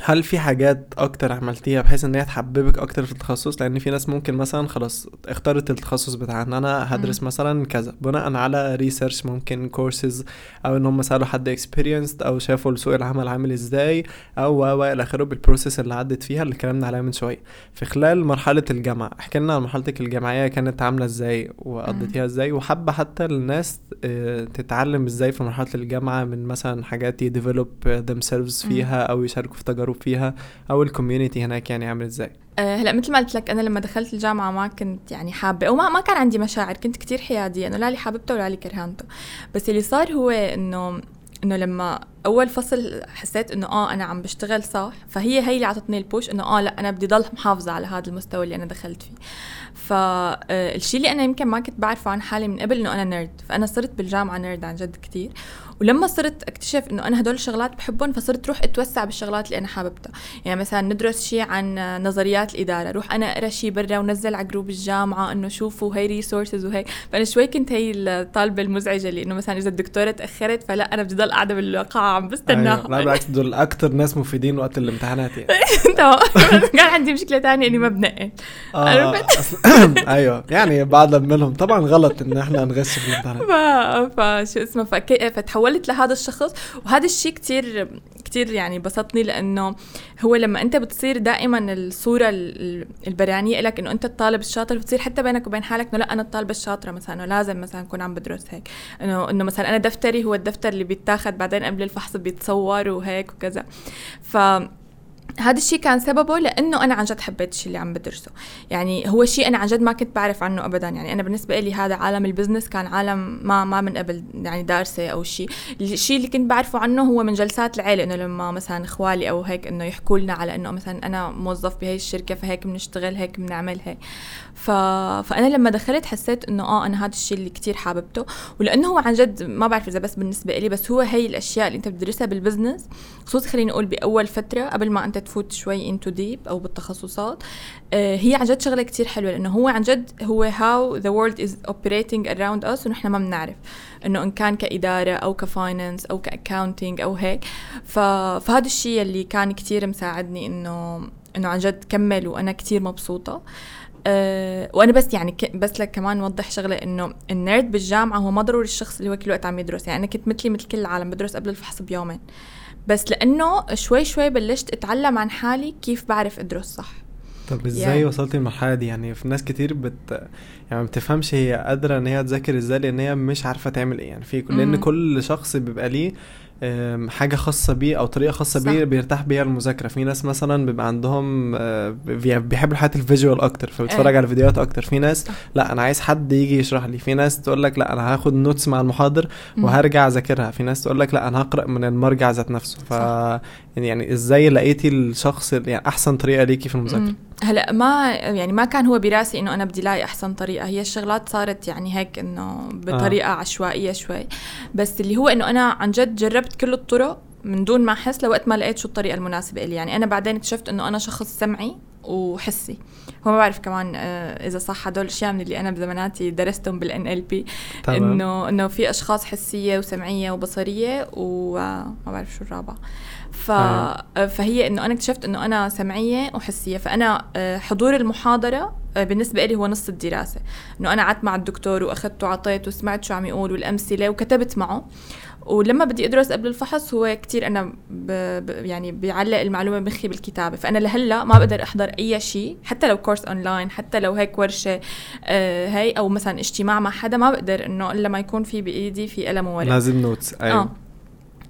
هل في حاجات أكتر عملتيها بحيث إن هي تحببك أكتر في التخصص؟ لأن في ناس ممكن مثلا خلاص اختارت التخصص بتاعها إن أنا هدرس مم. مثلا كذا. بناء على research ممكن كورسز أو إن هم سألوا حد experienced أو شافوا سوق العمل عامل إزاي أو و و إلى آخره بال process اللي عدت فيها اللي اتكلمنا عليها من شوية. في خلال مرحلة الجامعة احكي لنا عن مرحلتك الجامعية كانت عاملة إزاي وقضيتيها إزاي؟ وحابة حتى الناس آه، تتعلم إزاي في مرحلة الجامعة من مثلا حاجات ي develop themselves. فيها أو يشاركوا في تجارب فيها أو ال community هناك يعني عامل إزاي؟ أه هلأ مثل ما قلت لك أنا لما دخلت الجامعة ما كنت يعني حابة أو ما ما كان عندي مشاعر كنت كتير حيادية إنه لاني حاببته ولاني كرهانته. بس اللي صار هو انه إنه لما أول فصل حسيت إنه آه أنا عم بشتغل صح فهي هي اللي عطتني ال push إنه آه لأ أنا بدي ضل محافظة على هذا المستوى اللي أنا دخلت فيه. فالشيء اللي أنا يمكن ما كنت بعرفه عن حالي من قبل إنه أنا nerd فأنا صرت بالجامعة nerd عن جد كتير. ولما صرت اكتشف إنه أنا هدول الشغلات بحبهم فصرت روح أتوسع بالشغلات اللي أنا حاببتها يعني مثلا ندرس شيء عن نظريات الإدارة روح أنا أقرأ شيء برا ونزل على group الجامعة إنه شوفوا هي resources وهيك فأنا شوي كنت هي الطالبة المزعجة اللي إنه مثلا إذا الدكتورة تأخرت فلا أنا بدي ضل قاعدة بالقاعه عم بستناها أيوة. لا بالعكس دول أكتر ناس مفيدين وقت الامتحانات يعني كان عندي مشكلة تانية إني ما بنقي عرفت؟ أصل- أيوه يعني بعض منهم طبعا غلط إن إحنا نغش في الامتحانات. فشو اسمه فك... فتحولت لهذا الشخص. وهذا الشيء كتير كتير يعني بسطني لأنه هو لما أنت بتصير دائما الصورة ال- البرانيه لك إنه أنت الطالب الشاطر بتصير حتى بينك وبين حالك إنه لا أنا الطالبه الشاطرة مثلا لازم مثلا أكون عم بدرس هيك. إنه إنه مثلا أنا دفتري هو الدفتر اللي بيتاخذ بعدين قبل الفحص بيتصور وهيك وكذا. ف هذا الشيء كان سببه لأنه أنا عن جد حبيت الشيء اللي عم بدرسه. يعني هو شيء أنا عن جد ما كنت بعرف عنه ابدا. يعني أنا بالنسبة لي هذا عالم ال business كان عالم ما ما من قبل يعني دارسة أو شيء الشيء اللي كنت بعرفه عنه هو من جلسات العيلة إنه لما مثلا إخوالي أو هيك إنه يحكوا لنا على إنه مثلا أنا موظف بهي الشركة فهيك بنشتغل هيك بنعمل هيك. ف... فأنا لما دخلت حسيت إنه آه أنا هذا الشيء اللي كتير حاببته. ولأنه هو عن جد ما بعرف إذا بس بالنسبة لي بس هو هي الأشياء اللي أنت بتدرسها بال business. خصوصا خليني أقول بأول فترة قبل ما أنت تفوت شوي into deep أو بالتخصصات. آه هي عن جد شغلة كتير حلوة لأنه هو عن جد هو how the world is operating around us ونحن ما بنعرف. إنه إن كان كإدارة أو ك finance أو ك accounting أو هيك. فهذا الشيء اللي كان كتير مساعدني إنه إنه عن جد كمل وأنا كتير مبسوطة. أه وأنا بس يعني بس لك كمان نوضح شغلة إنه النيرد بالجامعة هو ما ضروري الشخص اللي هو كل الوقت عم يدرس. يعني أنا كنت مثلي مثل كل العالم بدرس قبل الفحص بيومين. بس لأنه شوي شوي بلشت أتعلم عن حالي كيف بعرف أدرس صح. طب إزاي يعني- وصلتي للمرحلة دي؟ يعني في ناس كتير بت يعني ما بتفهمش هي قادرة إن هي تذاكر إزاي لأن هي مش عارفة تعمل إيه. يعني في لأن. كل شخص بيبقى ليه حاجة خاصة بيه أو طريقة خاصة صح. بيه بيرتاح بيها المذاكرة في ناس مثلا بيبقى عندهم آه، بي- بيحبوا الحياة ال visual أكتر فبيتفرج إيه. على فيديوهات أكتر في ناس صح. لا أنا عايز حد يجي يشرح لي في ناس تقول لك لا أنا هاخد notes مع المحاضر. وهرجع أذاكرها في ناس تقول لك لا أنا هقرأ من المرجع ذات نفسه ف يعني, يعني إزاي لقيتي الشخص يعني أحسن طريقة ليكي في المذاكرة. هلا ما يعني ما كان هو براسي إنه أنا بدي لاقي أحسن طريقة. هي الشغلات صارت يعني هيك إنه بطريقة آه. عشوائية شوي. بس اللي هو إنه أنا عن جد جربت كل الطرق من دون ما أحس لوقت ما لقيت شو الطريقة المناسبة لي يعني أنا بعدين اكتشفت إنه أنا شخص سمعي. وحسي. هو ما بعرف كمان آه، إذا صح هدول الأشياء من اللي أنا بزماناتي درستهم بالان ال بي. إنه إنه في أشخاص حسية وسمعية وبصرية وما بعرف شو الرابعه ف... أيوة. فهي إنه أنا اكتشفت إنه أنا سمعية وحسية. فأنا آه، حضور المحاضرة آه، بالنسبة لي هو نص الدراسة. إنه أنا قعدت مع الدكتور واخذت وعطيت وسمعت شو عم يقول والأمثلة وكتبت معه. ولما بدي أدرس قبل الفحص هو كتير أنا ب... ب... يعني بيعلق المعلومة بمخي بالكتابة. فأنا لهلأ ما بقدر أحضر أي شيء حتى لو course online حتى لو هيك ورشة آه هي أو مثلا اجتماع مع حدا ما بقدر إنه إلا ما يكون في بإيدي في قلم وورق. لازم notes آه.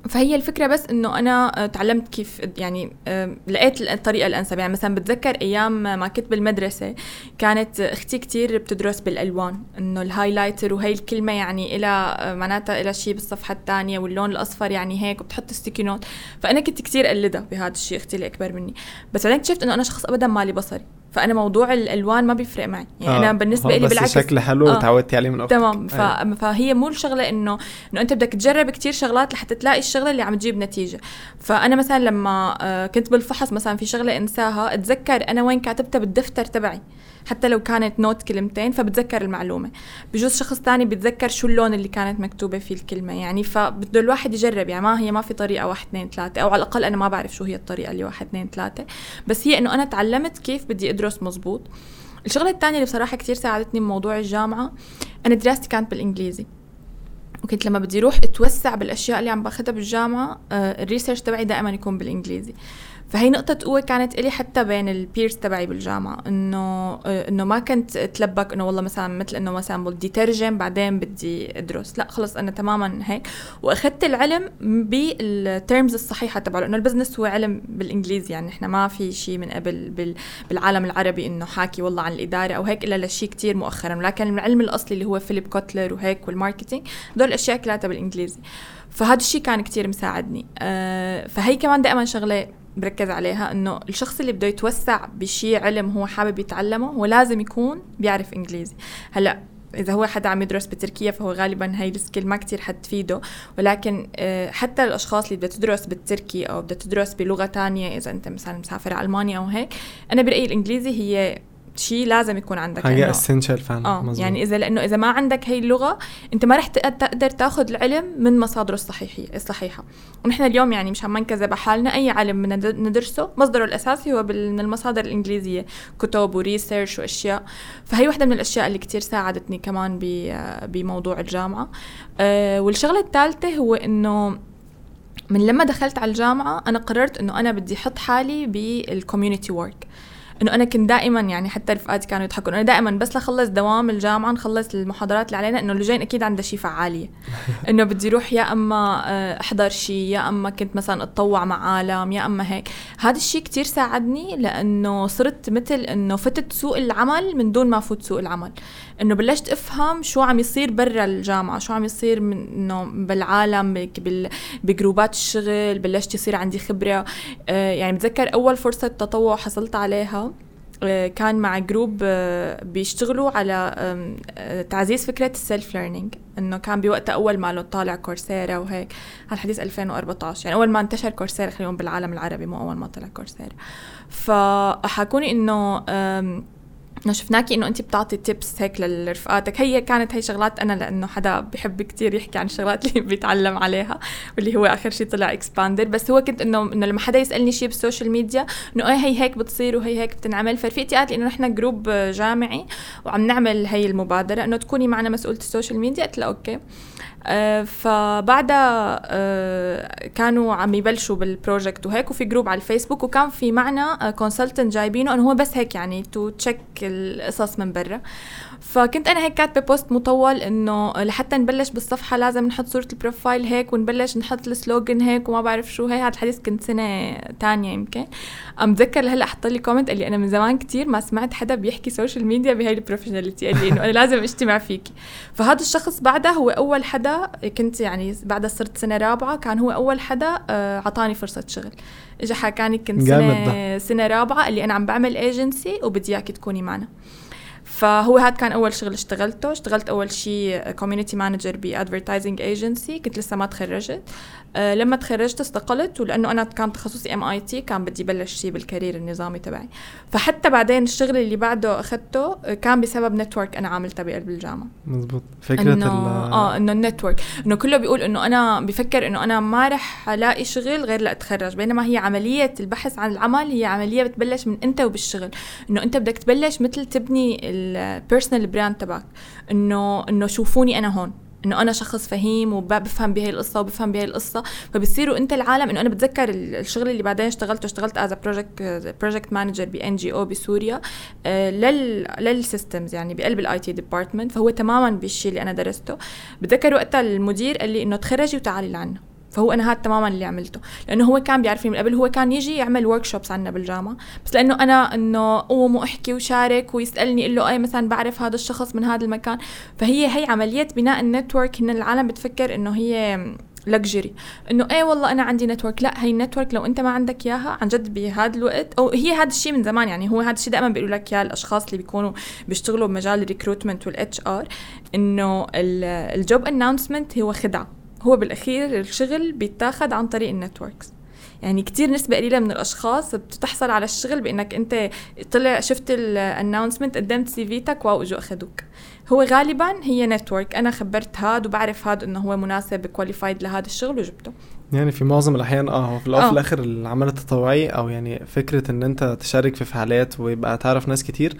فهي الفكرة بس إنه أنا آه، تعلمت كيف يعني آه، لقيت الطريقة الأنسب. يعني مثلا بتذكر أيام ما كنت بالمدرسة كانت أختي كتير بتدرس بالألوان إنه ال highlighter وهي الكلمة يعني إلى معناتها إلى شيء بالصفحة الثانية واللون الأصفر يعني هيك وبتحط sticky note فأنا كنت كتير قلدها بهذا الشيء أختي اللي أكبر مني. بس بعدين اكتشفت إنه أنا شخص ابدا مالي بصري. فأنا موضوع الألوان ما بيفرق معي. يعني آه، أنا بالنسبة هو لي بالعكس شكل حلو آه. وتعودتي عليه من أختك. تمام. ف... أيوة. فهي مو الشغلة إنه إنه أنت بدك تجرب كتير شغلات لحتى تلاقي الشغلة اللي عم تجيب نتيجة. فأنا مثلا لما آه، كنت بالفحص مثلا في شغلة أنساها أتذكر أنا وين كاتبتها بالدفتر تبعي. حتى لو كانت note كلمتين فبتذكر المعلومة. بجوز شخص تاني بيتذكر شو اللون اللي كانت مكتوبة فيه الكلمة. يعني فبده الواحد يجرب يعني ما هي ما في طريقة واحد اثنين ثلاثة أو على الأقل أنا ما بعرف شو هي الطريقة اللي واحد اثنين ثلاثة. بس هي إنه أنا تعلمت كيف بدي أدرس مزبوط الشغلة الثانية اللي بصراحة كثير ساعدتني بموضوع الجامعة أنا دراستي كانت بالإنجليزي. وكنت لما بدي أروح أتوسع بالأشياء اللي عم باخذها بالجامعة آه، ال research تبعي دائما يكون بالإنجليزي. فهي نقطة قوة كانت إلي حتى بين ال peers تبعي بالجامعة إنه آه، إنه ما كنت أتلبك إنه والله مثلا مثل إنه مثلا بدي ترجم بعدين بدي أدرس. لا خلص أنا تماما هيك. وأخذت العلم بال terms الصحيحة تبعه لأنه ال business هو علم بالإنجليزي يعني إحنا ما في شيء من قبل بالعالم العربي إنه حاكي والله عن الإدارة أو هيك إلا لشيء كتير مؤخرا. ولكن العلم الأصلي اللي هو فيليب كوتلر وهيك وال marketing دول الأشياء كلها بالإنجليزي. فهذا الشيء كان كتير مساعدني. أه فهي كمان دائما شغلة بركز عليها إنه الشخص اللي بده يتوسع بشيء علم هو حابب يتعلمه هو لازم يكون بيعرف إنجليزي. هلأ إذا هو حدا عم يدرس بتركيا فهو غالبا هاي ال skill ما كتير حتفيده ولكن آه، حتى الأشخاص اللي بدها تدرس بالتركي أو بدها تدرس بلغة تانية إذا أنت مثلا مسافر على ألمانيا أو هيك أنا برأيي الإنجليزي هي شيء لازم يكون عندك حاجة essential فعلا آه مزبوط. يعني إذا لأنه إذا ما عندك هي اللغة أنت ما رح تقدر تاخذ العلم من مصادره الصحيحه الصحيحة. ونحن اليوم يعني مش عم نكذب حالنا أي علم ندرسه مصدره الأساسي هو من المصادر الإنجليزية كتب و research وأشياء. فهي وحده من الأشياء اللي كتير ساعدتني كمان بموضوع الجامعة. أه والشغلة الثالثة هو إنه من لما دخلت على الجامعة أنا قررت إنه أنا بدي أحط حالي بال community work إنه أنا كنت دائما يعني حتى رفقاتي كانوا يضحكوا أنا دائما بس لخلص دوام الجامعة نخلص المحاضرات اللي علينا إنه اللي جايين أكيد عنده شيء فعالية. إنه بدي أروح يا أما آه، أحضر شيء يا أما كنت مثلا أتطوع مع عالم يا أما هيك. هذا الشيء كتير ساعدني لأنه صرت مثل إنه فتت سوق العمل من دون ما فوت سوق العمل. إنه بلشت أفهم شو عم يصير برا الجامعة شو عم يصير من إنه بالعالم بجروبات الشغل بلشت يصير عندي خبرة. آه، يعني بتذكر أول فرصة تطوع حصلت عليها. كان مع group آه، بيشتغلوا على تعزيز فكرة ال self learning إنه كان بوقتها أول ما طالع كورسيرا وهيك. هالحديث الحديث 2014 يعني أول ما انتشر كورسيرا خلينا بالعالم العربي مو أول ما طلع كورسيرا. فحكوني إنه شفناكي انه انت بتعطي tips هيك لرفقاتك هي كانت هي شغلات أنا لأنه حدا بحب كتير يحكي عن الشغلات اللي بيتعلم عليها واللي هو آخر شيء طلع expander بس هو كنت إنه إنه لما حدا يسألني شيء بال social media إنه إيه هي هيك بتصير وهي هيك بتنعمل فرفيقتي قالت لي انه نحن group جامعي وعم نعمل هي المبادرة إنه تكوني معنا مسؤولة ال social media قلت لها okay. فبعدها آه، كانوا عم يبلشوا بال project وهيك وفي group على الفيسبوك وكان في معنا consultant جايبينه انه هو بس هيك يعني to check القصص من برا. فكنت أنا هيك كاتبة post مطول إنه لحتى نبلش بالصفحة لازم نحط صورة ال profile هيك ونبلش نحط ال slogan هيك وما بعرف شو. هي هذا الحديث كنت سنة تانية يمكن. أم بتذكر لهلأ حط لي comment قال لي أنا من زمان كتير ما سمعت حدا بيحكي social media بهي ال professionality قال لي إنه أنا لازم أجتمع فيكي. فهذا الشخص بعدها هو أول حدا كنت يعني بعدها صرت سنة رابعة كان هو أول حدا آه، اعطاني فرصة شغل. اجى حكاني كنت سنة سنة رابعة قال لي أنا عم بعمل ايجنسي وبدي إياكي تكوني معنا. فهو هذا كان أول شغل اشتغلته. اشتغلت أول شيء community manager ب advertising agency كنت لسه ما تخرجت. أه لما تخرجت استقلت ولأنه أنا كان تخصصي MIT كان بدي بلش شيء بال career النظامي تبعي. فحتى بعدين الشغل اللي بعده أخذته كان بسبب network أنا عاملتها بقلب الجامعة. مزبوط. فكرة إنه آه إنه ال network إنه كله بيقول إنه أنا بفكر إنه أنا ما رح ألاقي شغل غير لاتخرج بينما هي عملية البحث عن العمل هي عملية بتبلش من أنت وبالشغل. إنه أنت بدك تبلش مثل تبني ال personal brand تبعك. انه إنه شوفوني أنا هون. إنه أنا شخص فهيم وبفهم بهي القصة وبفهم بهي القصة فبصيروا أنت العالم إنه أنا بتذكر الشغل اللي بعدين اشتغلته اشتغلت as project project manager ب NGO بسوريا آه، لل لل systems يعني بقلب ال IT department فهو تماما بالشيء اللي أنا درسته. بتذكر وقتها المدير قال لي إنه تخرجي وتعالي لعنا. فهو أنا هذا تماما اللي عملته. لأنه هو كان بيعرفني من قبل هو كان يجي يعمل workshops عنا بالجامعة. بس لأنه أنا إنه قوم وأحكي وشارك ويسألني يقول له أي مثلا بعرف هذا الشخص من هذا المكان. فهي هي عملية بناء ال network. هن العالم بتفكر إنه هي luxury إنه إيه والله أنا عندي network. لا هي ال network لو أنت ما عندك إياها عن جد بهذا الوقت. أو هي هذا الشيء من زمان يعني. هو هذا الشيء دائما بيقولوا لك إياه الأشخاص اللي بيكونوا بيشتغلوا بمجال ال recruitment وال HR انه ال job announcement هو خدعة. هو بالأخير الشغل بيتاخد عن طريق ال networks. يعني كتير نسبة قليلة من الأشخاص بتحصل على الشغل بإنك أنت طلع شفت ال announcement قدمت CV تك و إجوا أخذوك هو غالبا هي network. أنا خبرت هاد وبعرف هاد إنه هو مناسب qualified لهذا الشغل وجبته. يعني في معظم الأحيان آه هو في الأول وفي آه. الآخر العمل التطوعي أو يعني فكرة إن أنت تشارك في فعاليات ويبقى تعرف ناس كتير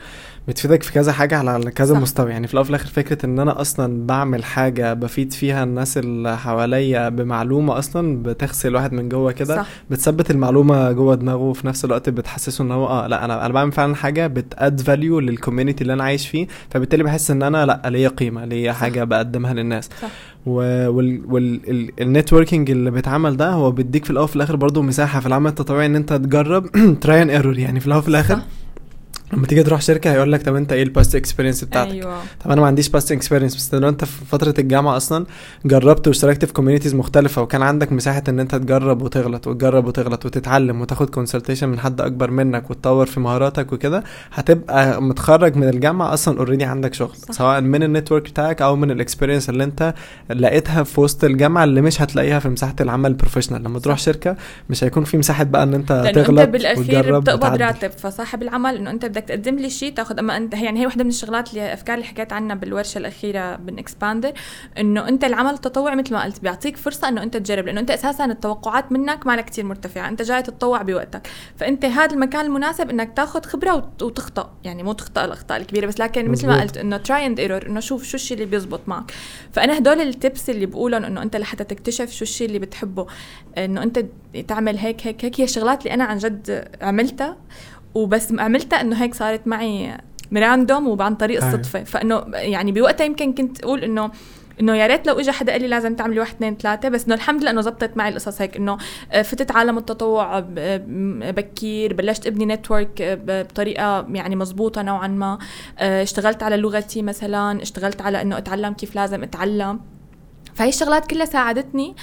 بتفيدك في كذا حاجة على كذا صح. مستوى يعني في الأول وفي الآخر فكرة إن أنا أصلا بعمل حاجة بفيد فيها الناس اللي حواليا بمعلومة أصلا بتغسل الواحد من جوه كده بتثبت المعلومة جوه دماغه وفي نفس الوقت بتحسسه إن هو آه لا أنا أنا بعمل فعلا حاجة بت add value لل community اللي أنا عايش فيه فبالتالي بحس إن أنا لا ليا قيمة ليا حاجة بقدمها للناس صح. وال networking اللي بيتعمل ده هو بيديك في الأول وفي الآخر برضه مساحة في العمل التطوعي إن أنت تجرب trial and error يعني في الأول وفي الآخر صح. لما تيجي تروح شركة هيقول لك طب أنت إيه ال past experience بتاعتك؟ أيوه. طب أنا ما عنديش past experience بس لو أنت في فترة الجامعة أصلا جربت واشتركت في communities مختلفة وكان عندك مساحة إن أنت تجرب وتغلط وتجرب وتغلط وتتعلم وتاخد consultation من حد أكبر منك وتطور في مهاراتك وكده هتبقى متخرج من الجامعة أصلا already عندك شغل صح. سواء من ال network بتاعك أو من ال experience اللي أنت لقيتها في وسط الجامعة اللي مش هتلاقيها في مساحة العمل ال professional لما تروح شركة مش هيكون في مساحة بقى إن أنت تغلط أنت بالأخير بتقبض راتب فصاحب العمل إنه أنت بدك تقدم لي شيء تاخذ أما انت يعني هي وحدة من الشغلات اللي أفكار اللي حكيت عنها بالورشة الأخيرة بالاكسباندر إنه أنت العمل التطوعي مثل ما قلت بيعطيك فرصة إنه أنت تجرب لأنه أنت أساسا التوقعات منك ما كثير مرتفعة أنت جاي تتطوع بوقتك. فأنت هذا المكان المناسب إنك تاخذ خبرة وتخطأ يعني مو تخطأ الأخطاء الكبيرة بس لكن مثل ما قلت إنه trial and error إنه شوف شو الشيء اللي بيزبط معك. فأنا هدول ال tips اللي بقولهم إنه أنت لحتى تكتشف شو الشيء اللي بتحبه إنه أنت تعمل هيك هيك هيك هي الشغلات اللي أنا عن جد عملتها. وبس عملتها إنه هيك صارت معي random وعن طريق الصدفة. فإنه يعني بوقتها يمكن كنت أقول إنه إنه يا ريت لو اجى حدا قال لي لازم تعملي واحد اثنين ثلاثة. بس إنه الحمد لله إنه زبطت معي القصص هيك. إنه آه، فتت عالم التطوع بكير. بلشت أبني network آه، بطريقة يعني مزبوطه نوعا ما. آه، اشتغلت على لغتي مثلا. اشتغلت على إنه أتعلم كيف لازم أتعلم. فهي الشغلات كلها ساعدتني.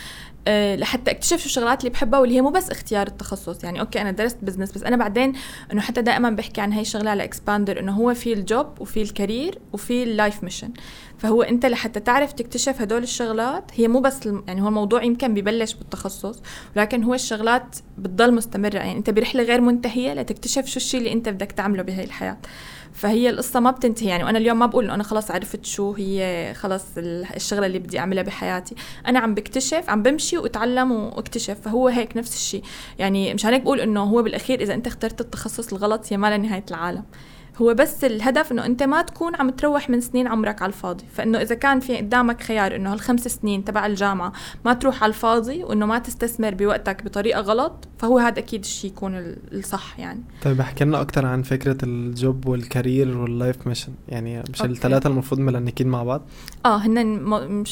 أه لحتى اكتشف شو الشغلات اللي بحبها واللي هي مو بس اختيار التخصص. يعني okay أنا درست business بس أنا بعدين إنه حتى دائما بحكي عن هاي الشغلة على اكسباندر إنه هو في ال job وفي ال career وفي ال life mission فهو أنت لحتى تعرف تكتشف هدول الشغلات هي مو بس يعني هو الموضوع يمكن ببلش بالتخصص ولكن هو الشغلات بتضل مستمرة. يعني أنت برحلة غير منتهية لتكتشف شو الشيء اللي أنت بدك تعمله بهي الحياة. فهي القصة ما بتنتهي يعني وأنا اليوم ما بقول إنه أنا خلص عرفت شو هي خلص الشغلة اللي بدي أعملها بحياتي. أنا عم بكتشف عم بمشي وأتعلم واكتشف فهو هيك نفس الشيء يعني مشان هيك بقول إنه هو بالأخير إذا أنت اخترت التخصص الغلط هي ما لنهاية العالم. هو بس الهدف إنه أنت ما تكون عم تروح من سنين عمرك على الفاضي. فإنه إذا كان في قدامك خيار إنه هالخمس سنين تبع الجامعة ما تروح على الفاضي وإنه ما تستثمر بوقتك بطريقة غلط فهو هذا أكيد الشيء يكون الصح يعني. طيب احكي لنا أكثر عن فكرة ال job وال career وال life mission يعني مش الثلاثه المفروض م linked ين مع بعض؟ آه هن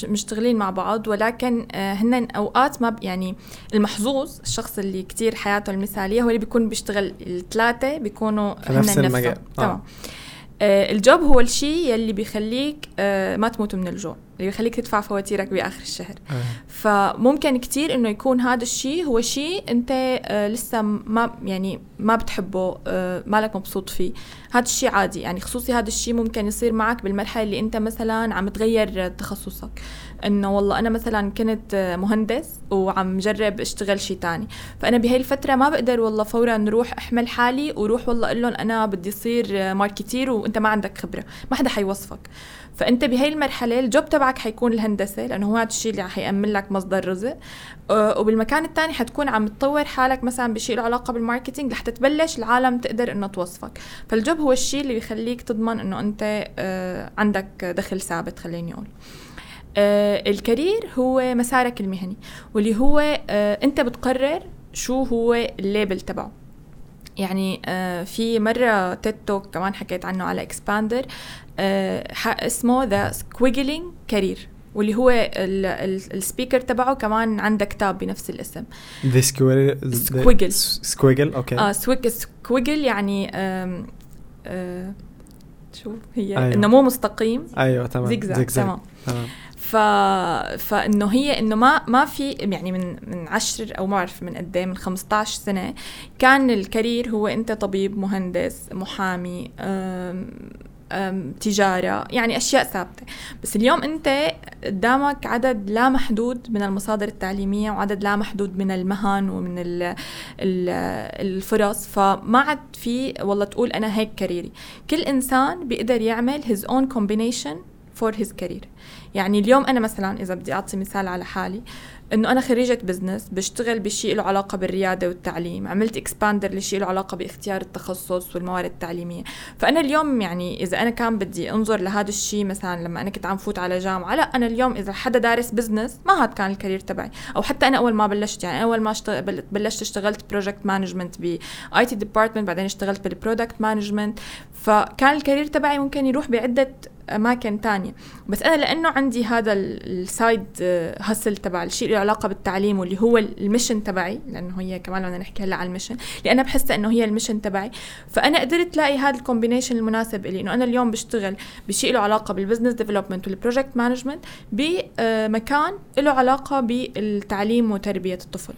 مشتغلين مع بعض ولكن آه هن أوقات ما يعني المحظوظ الشخص اللي كتير حياته المثالية هو اللي بيكون بيشتغل الثلاثه بيكونوا في نفس المجال. تمام آه الجوب هو الشيء يلي بيخليك آه ما تموت من الجوع. اللي بيخليك تدفع فواتيرك بآخر الشهر. آه. فممكن كتير إنه يكون هذا الشيء هو شيء أنت آه لسه ما يعني ما بتحبه آه مالك مبسوط فيه. هذا الشيء عادي يعني خصوصي هذا الشيء ممكن يصير معك بالمرحلة اللي أنت مثلا عم تغير تخصصك. إنه والله أنا مثلا كنت مهندس وعم جرب أشتغل شيء تاني. فأنا بهي الفترة ما بقدر والله فورا نروح أحمل حالي وروح والله أقول لهم أنا بدي اصير marketer وأنت ما عندك خبرة. ما حدا حيوظفك. فأنت بهي المرحلة ال job تبعك حيكون الهندسة لأنه هو هذا الشيء اللي حيأمن لك مصدر رزق. أه، وبالمكان الثاني حتكون عم تطور حالك مثلا بشيء له علاقة بال marketing لحتى تبلش العالم تقدر إنه توظفك. فال job هو الشيء اللي بيخليك تضمن إنه أنت أه، عندك دخل ثابت خليني أقول. آه ال career هو مسارك المهني واللي هو آه أنت بتقرر شو هو ال label تبعه. يعني آه في مرة TED Talk كمان حكيت عنه على اكسباندر آه اسمه The Squiggly Career واللي هو ال speaker تبعه كمان عنده كتاب بنفس الاسم. the squiggle squiggle okay آه squiggle يعني آه شو هي؟ أيوة. إنه مو مستقيم. أيوه تمام. زيكزاك تمام. ف... فإنه هي إنه ما ما في يعني من من 10 أو ما بعرف من قد من 15 سنة كان الكارير هو أنت طبيب مهندس محامي أم، تجارة يعني أشياء ثابتة. بس اليوم أنت قدامك عدد لا محدود من المصادر التعليمية وعدد لا محدود من المهن ومن ال ال الفرص. فما عاد في والله تقول أنا هيك career ي. كل إنسان بيقدر يعمل his own combination for his career. يعني اليوم أنا مثلا إذا بدي أعطي مثال على حالي إنه أنا خريجة business بشتغل بشيء له علاقة بالريادة والتعليم عملت Expander لشيء له علاقة باختيار التخصص والموارد التعليمية. فأنا اليوم يعني إذا أنا كان بدي أنظر لهذا الشيء مثلا لما أنا كنت عم فوت على جامعة لا أنا اليوم إذا حدا دارس business ما هاد كان ال career تبعي. أو حتى أنا أول ما بلشت يعني أول ما اشتغل بلشت اشتغلت project management باي تي department بعدين اشتغلت بال product management فكان ال career تبعي ممكن يروح بعدة أماكن تانية. بس أنا لأنه عندي هذا ال side hustle تبع الشيء له علاقة بالتعليم واللي هو ال mission تبعي لأنه هي كمان بدنا نحكي هلا على ال mission اللي أنا بحسها إنه هي ال mission تبعي. فأنا قدرت لاقي هذا ال combination المناسب لي إنه أنا اليوم بشتغل بشيء له علاقة بال business development وال project management بمكان له علاقة بالتعليم وتربية الطفل.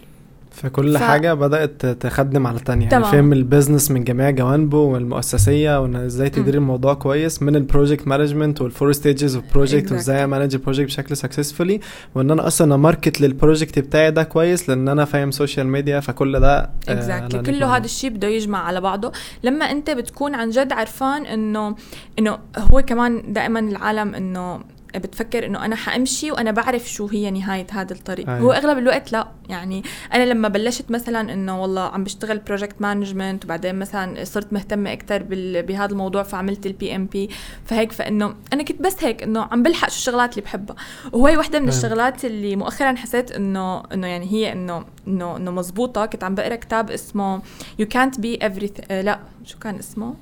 فكل ف... حاجة بدأت تخدم على التانية. يعني فهم ال business من جميع جوانبه والمؤسسية وإن إزاي تدير الموضوع كويس من ال project management وال four stages of project وإزاي a manage ال project بشكل successfully وإن أنا أصلا ا market لل project بتاعي ده كويس لأن أنا فاهم social media فكل ده exactly آه كله هذا الشيء بده يجمع على بعضه. لما أنت بتكون عن جد عرفان انه إنه هو كمان دائما العالم إنه بتفكر إنه أنا حأمشي وأنا بعرف شو هي نهاية هذا الطريق. أيه. هو أغلب الوقت لا. يعني أنا لما بلشت مثلا إنه والله عم بشتغل project management وبعدين مثلا صرت مهتمة أكثر بهذا الموضوع فعملت ال PMP فهيك فإنه أنا كنت بس هيك إنه عم بلحق شو الشغلات اللي بحبها. وهي وحدة من أيه. الشغلات اللي مؤخرا حسيت إنه إنه يعني هي إنه إنه إنه مزبوطه كنت عم بقرأ كتاب اسمه يو كانت بي everything لا شو كان اسمه؟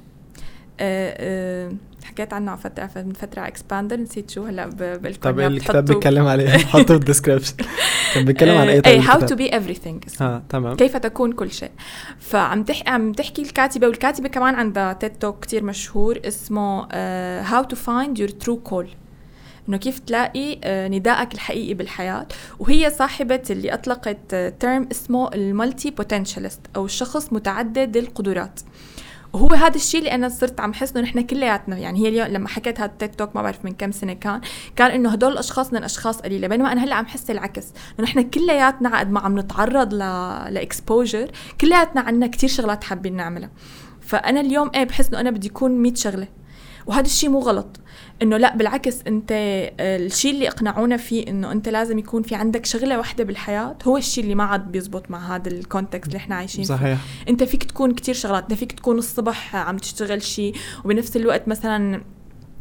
آه آه حكيت عنه على فتره من فترة Expander نسيت شو هلا بقول طب الكتاب بيتكلم على إيه؟ حطه في ال description كان بيتكلم عن إيه؟ اي how to be everything. آه تمام. كيف تكون كل شيء. فعم تحكي عم تحكي الكاتبة والكاتبة كمان عندها TED Talk كثير مشهور اسمه how to find your true call إنه كيف تلاقي ندائك الحقيقي بالحياة. وهي صاحبة اللي أطلقت term اسمه ال multipotentialite أو الشخص متعدد القدرات. وهو هذا الشيء اللي أنا صرت عم حس إنه نحن كلياتنا يعني هي اليوم لما حكيت هذا ال TED Talk ما بعرف من كم سنة كان كان إنه هدول الأشخاص من اشخاص قليلة بينما أنا هلأ عم حس العكس إنه نحن كلياتنا قد ما عم نتعرض ل ل exposure كلياتنا عندنا كثير شغلات حابين نعملها. فأنا اليوم إيه بحس إنه أنا بدي اكون 100 شغلة وهذا الشيء مو غلط. إنه لا بالعكس أنت الشيء اللي اقنعونا فيه إنه أنت لازم يكون في عندك شغلة واحدة بالحياة هو الشيء اللي ما عاد بيزبط مع هذا ال context اللي إحنا عايشين صحيح فيه. أنت فيك تكون كتير شغلات أنت فيك تكون الصبح عم تشتغل شيء وبنفس الوقت مثلا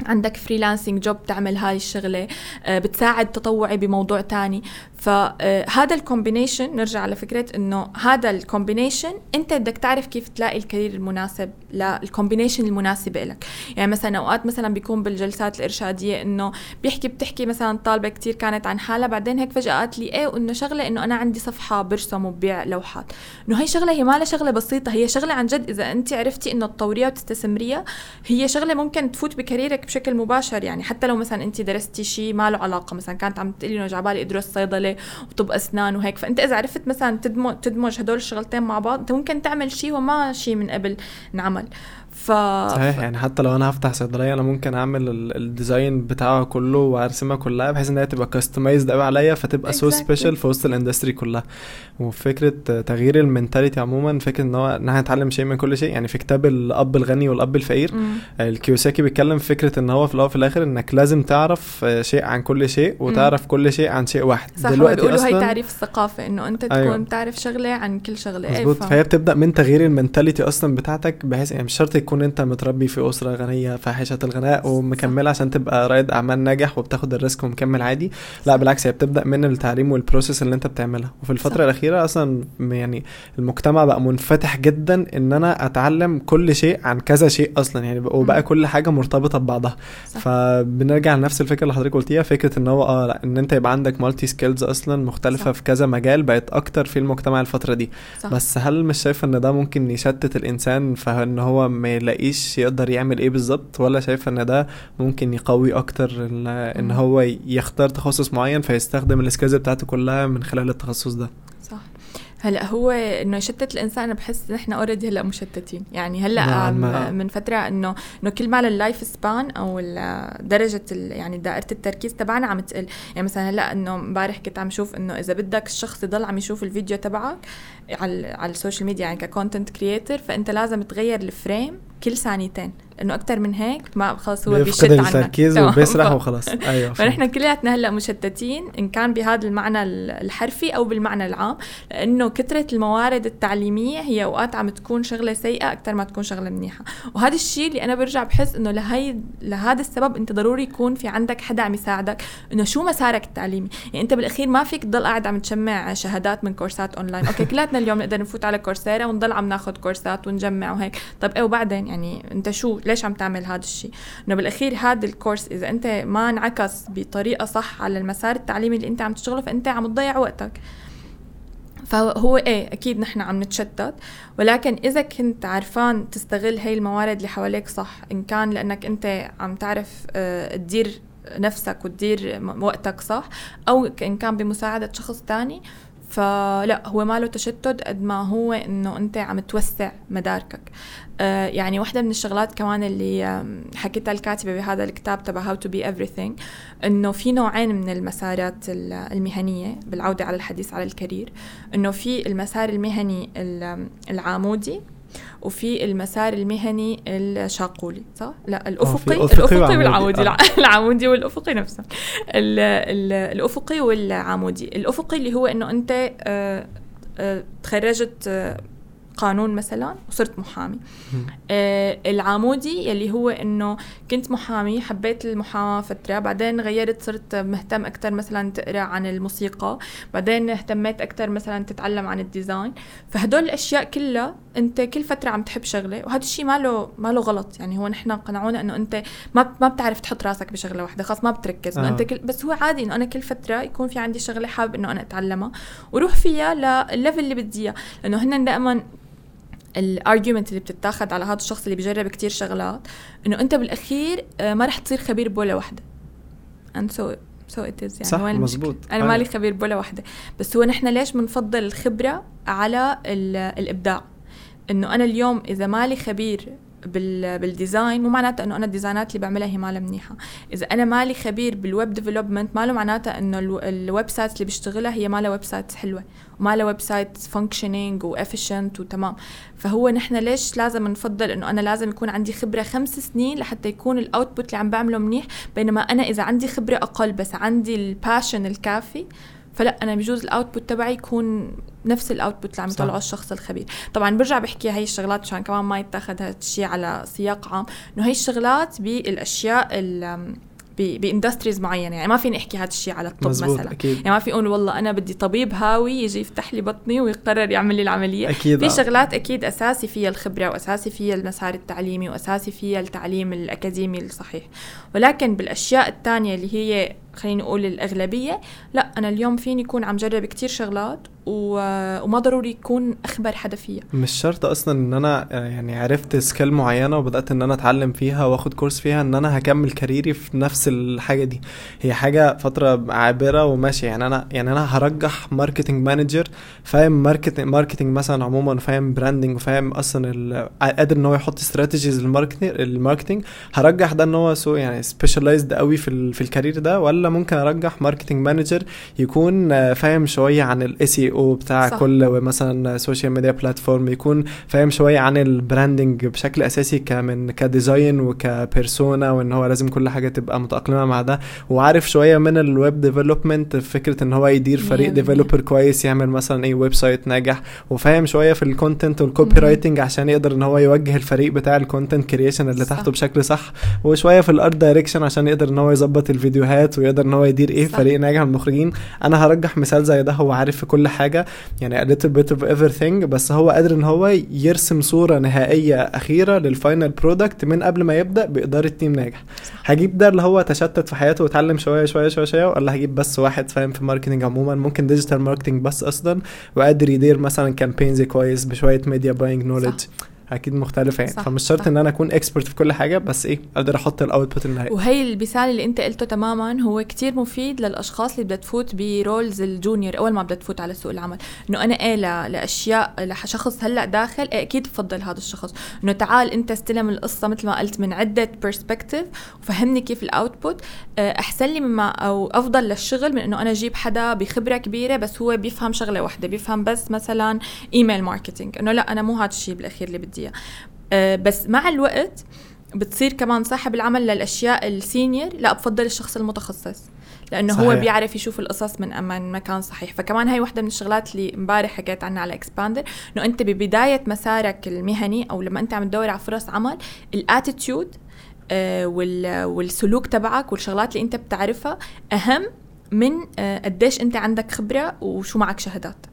عندك freelancing job تعمل هاي الشغلة بتساعد تطوعي بموضوع تاني فهذا ال combination نرجع على فكرة إنه هذا ال combination أنت بدك تعرف كيف تلاقي ال career المناسب لل combination المناسبة لك. يعني مثلا أوقات مثلا بيكون بالجلسات الإرشادية إنه بيحكي بتحكي مثلا طالبة كتير كانت عن حالها بعدين هيك فجأة قالت لي إيه وإنه شغلة إنه أنا عندي صفحة برسم وببيع لوحات. إنه هي شغلة هي ما شغلة بسيطة هي شغلة عن جد. إذا أنت عرفتي إنه تطوريها وتستثمريها هي شغلة ممكن تفوت بكاريرك بشكل مباشر. يعني حتى لو مثلا أنت درستي شيء ما له علاقة مثلا كانت عم تقولي إنه جاي عبالي ادرس صيدله وطب أسنان وهيك. فأنت إذا عرفت مثلا تدمج تدمج هدول الشغلتين مع بعض أنت ممكن تعمل شيء وما شيء من قبل انعمل. ف صحيح يعني حتى لو أنا هفتح صيدلية أنا ممكن أعمل ال design بتاعها كله وأرسمها كلها بحيث ان هي تبقى customized قوي عليا فتبقى so special في وسط ال industry كلها. وفكرة تغيير ال mentality عموما فكرة إن هو إن إحنا نتعلم شيء من كل شيء يعني في كتاب الأب الغني والأب الفقير لكيوساكي بيتكلم فكرة إن هو في الأول وفي الآخر إنك لازم تعرف شيء عن كل شيء وتعرف. كل شيء عن شيء واحد. صح دلوقتي أصلا هي تعريف الثقافه إنه أنت تكون أيوة. تعرف شغلة عن كل شغلة. مظبوط. فهي بتبدأ من تغيير ال mentality أصلا بتاعتك بحيث يعني مش شرط يكون انت متربي في أسرة غنية فاحشة الغنى ومكملة عشان تبقى رائد أعمال ناجح وبتاخد ال risk ومكمل عادي لا بالعكس هي بتبدأ من التعليم وال process اللي انت بتعملها وفي الفترة صح. الأخيرة أصلا يعني المجتمع بقى منفتح جدا إن أنا أتعلم كل شيء عن كذا شيء أصلا يعني وبقى كل حاجة مرتبطة ببعضها صح. فبنرجع لنفس الفكرة اللي حضرتك قلتيها فكرة إن هو آه لا إن أنت يبقى عندك multi skills أصلا مختلفة صح. في كذا مجال بقت أكتر في المجتمع الفترة دي صح. بس هل مش شايفه إن ده ممكن يشتت الإنسان فان هو ما يلاقيش يقدر يعمل إيه بالظبط ولا شايفه إن ده ممكن يقوي أكتر إن هو يختار تخصص معين فيستخدم ال skills بتاعته كلها من خلال التخصص ده. صح. هلأ هو إنه يشتت الإنسان أنا بحس نحن already هلأ مشتتين. يعني هلأ نعم. من فترة إنه إنه كل ما ال life span أو درجة يعني دائرة التركيز تبعنا عم تقل. يعني مثلا هلأ إنه امبارح كنت عم شوف إنه إذا بدك الشخص يضل عم يشوف الفيديو تبعك على على ال social media يعني ك content creator فأنت لازم تغير ال frame كل ثانيتين. إنه أكثر من هيك ما خلص هو بيشتت عنك. التركيز وبيسرح وخلاص أيوه فنحن كلياتنا هلأ مشتتين إن كان بهذا المعنى الحرفي أو بالمعنى العام لأنه كثره الموارد التعليمية هي أوقات عم تكون شغلة سيئة أكثر ما تكون شغلة منيحة. وهذا الشيء اللي أنا برجع بحس إنه لهي لهذا السبب أنت ضروري يكون في عندك حدا عم يساعدك إنه شو مسارك التعليمي؟ يعني أنت بالأخير ما فيك تضل قاعد عم تجمع شهادات من كورسات أونلاين. أوكي كلاتنا اليوم نقدر نفوت على Coursera ونضل عم ناخذ كورسات ونجمع وهيك. طب إيه وبعدين؟ يعني أنت شو ليش عم تعمل هذا الشيء؟ إنه بالأخير هذا الكورس إذا أنت ما انعكس بطريقة صح على المسار التعليمي اللي أنت عم تشتغله فأنت عم تضيع وقتك. فهو إيه أكيد نحن عم نتشتت. ولكن إذا كنت عرفان تستغل هاي الموارد اللي حواليك صح إن كان لأنك أنت عم تعرف آه تدير نفسك وتدير وقتك صح أو إن كان بمساعدة شخص تاني فلا هو ما له تشتت قد ما هو إنه أنت عم توسع مداركك. آه يعني واحدة من الشغلات كمان اللي حكيتها الكاتبة بهذا الكتاب تبع How to be everything إنه في نوعين من المسارات المهنية بالعودة على الحديث على الكارير إنه في المسار المهني العامودي وفي المسار المهني الشاقولي صح؟ لا الأفقي الأفقي والعمودي آه. العمودي والأفقي نفسه ال ال الأفقي والعمودي الأفقي اللي هو إنه أنت آه، آه، تخرجت قانون مثلا وصرت محامي. آه العامودي يلي هو إنه كنت محامي حبيت المحاماة فترة بعدين غيرت صرت مهتم أكثر مثلا تقرأ عن الموسيقى بعدين اهتميت أكثر مثلا تتعلم عن الديزاين. فهدول الأشياء كلها أنت كل فترة عم تحب شغلة وهذا الشيء ما له ما له غلط. يعني هو نحن قنعونا إنه أنت ما ما بتعرف تحط راسك بشغلة واحدة خلاص ما بتركز. آه. أنت كل بس هو عادي إنه أنا كل فترة يكون في عندي شغلة حابب إنه أنا أتعلمها وروح فيها للل level اللي بدي إياه. لأنه هن دائما ال argument اللي بتتاخد على هذا الشخص اللي بجرب كتير شغلات إنه أنت بالأخير آه، ما رح تصير خبير بولا وحدة. And so so it is يعني. صح مزبوط. أنا مالي أيوة. خبير بولا وحدة. بس هو نحن ليش بنفضل الخبرة على الإبداع؟ إنه أنا اليوم إذا مالي خبير بال design مو معناتها إنه أنا ال design ات اللي بعملها هي مالها منيحة. إذا أنا مالي خبير بال web development ماله معناتها إنه ال websites اللي بشتغلها هي مالها websites حلوة ومالها website functioning و efficient وتمام فهو نحن ليش لازم نفضل إنه أنا لازم يكون عندي خبرة خمس سنين لحتى يكون ال output اللي عم بعمله منيح؟ بينما أنا إذا عندي خبرة أقل بس عندي ال passion الكافي فلا أنا بجوز ال output تبعي يكون نفس ال output اللي عم يطلعه الشخص الخبير. طبعا برجع بحكي هاي الشغلات مشان كمان ما يتاخذ هذا الشيء على سياق عام. إنه هي الشغلات بالأشياء ب industries معينة. يعني ما فيني أحكي هذا الشيء على الطب مثلا. أكيد. يعني ما في أقول والله أنا بدي طبيب هاوي يجي يفتح لي بطني ويقرر يعمل لي العملية. أكيد في آه. شغلات أكيد أساسي فيها الخبرة وأساسي فيها المسار التعليمي وأساسي فيها التعليم الأكاديمي الصحيح. ولكن بالأشياء الثانية اللي هي خلينا نقول الأغلبية. لا أنا اليوم فيني أكون عم جرب كتير شغلات وما ضروري يكون اخبر حدا فيها مش شرط أصلا إن أنا يعني عرفت skill معينة وبدأت إن أنا أتعلم فيها وآخد كورس فيها إن أنا هكمل career ي في نفس الحاجة دي. هي حاجة فترة عابرة وماشي يعني أنا يعني أنا هرجح marketing manager فاهم marketing marketing مثلا عموما فاهم branding وفاهم أصلا قادر إن هو يحط strategies لل marketing ال marketing هرجح ده إن هو so يعني specialized قوي في في ال career ده ولا ممكن أرجح marketing manager يكون فاهم شوية عن ال SEO بتاع صح. كل مثلا social media platform يكون فاهم شوية عن ال branding بشكل أساسي كمن ك design وك persona وإن هو لازم كل حاجة تبقى متأقلمة مع ده وعارف شوية من ال web development فكرة إن هو يدير فريق developer كويس يعمل مثلا أي website ناجح وفاهم شوية في ال content وال copywriting عشان يقدر إن هو يوجه الفريق بتاع ال content creation اللي صح. تحته بشكل صح وشوية في ال art direction عشان يقدر إن هو يظبط الفيديوهات ويقدر إن هو يدير إيه صح. فريق ناجح من المخرجين أنا هرجح مثال زي ده هو عارف في كل حاجة يعني a little bit of everything بس هو قادر إن هو يرسم صورة نهائية أخيرة لل final product من قبل ما يبدأ بإدارة team ناجح. هجيب ده اللي هو تشتت في حياته وتعلم شوية شوية شوية شوية ولا هجيب بس واحد فاهم في marketing عموما. ممكن digital marketing بس أصلا وقادر يدير مثلا campaigns كويس بشوية media buying knowledge أكيد مختلفة يعني. صح، فمش شرط. إن أنا أكون expert في كل حاجة بس إيه أقدر أحط ال output النهائي. وهي المثال اللي أنت قلته تماما هو كتير مفيد للأشخاص اللي بدها تفوت ب roles ال junior. أول ما بدها تفوت على سوق العمل إنه أنا إيه ل- لأشياء لشخص هلأ داخل إيه أكيد بفضل هذا الشخص. إنه تعال أنت استلم القصة مثل ما قلت من عدة perspective وفهمني كيف ال output آه، أحسن لي مما أو أفضل للشغل من إنه أنا أجيب حدا بخبرة كبيرة بس هو بيفهم شغلة واحدة. بيفهم بس مثلا email marketing إنه لأ أنا مو هذا الشيء بالأخير اللي بدي اياه آه، بس مع الوقت بتصير كمان صاحب العمل للأشياء ال senior لا بفضل الشخص المتخصص لأنه صحيح. هو. بيعرف يشوف القصص من من مكان صحيح فكمان هاي وحدة من الشغلات اللي امبارح حكيت عنها على اكسباندر إنه أنت ببداية مسارك المهني أو لما أنت عم تدور على فرص عمل ال attitude آه وال والسلوك تبعك والشغلات اللي أنت بتعرفها أهم من آه قديش أنت عندك خبرة وشو معك شهادات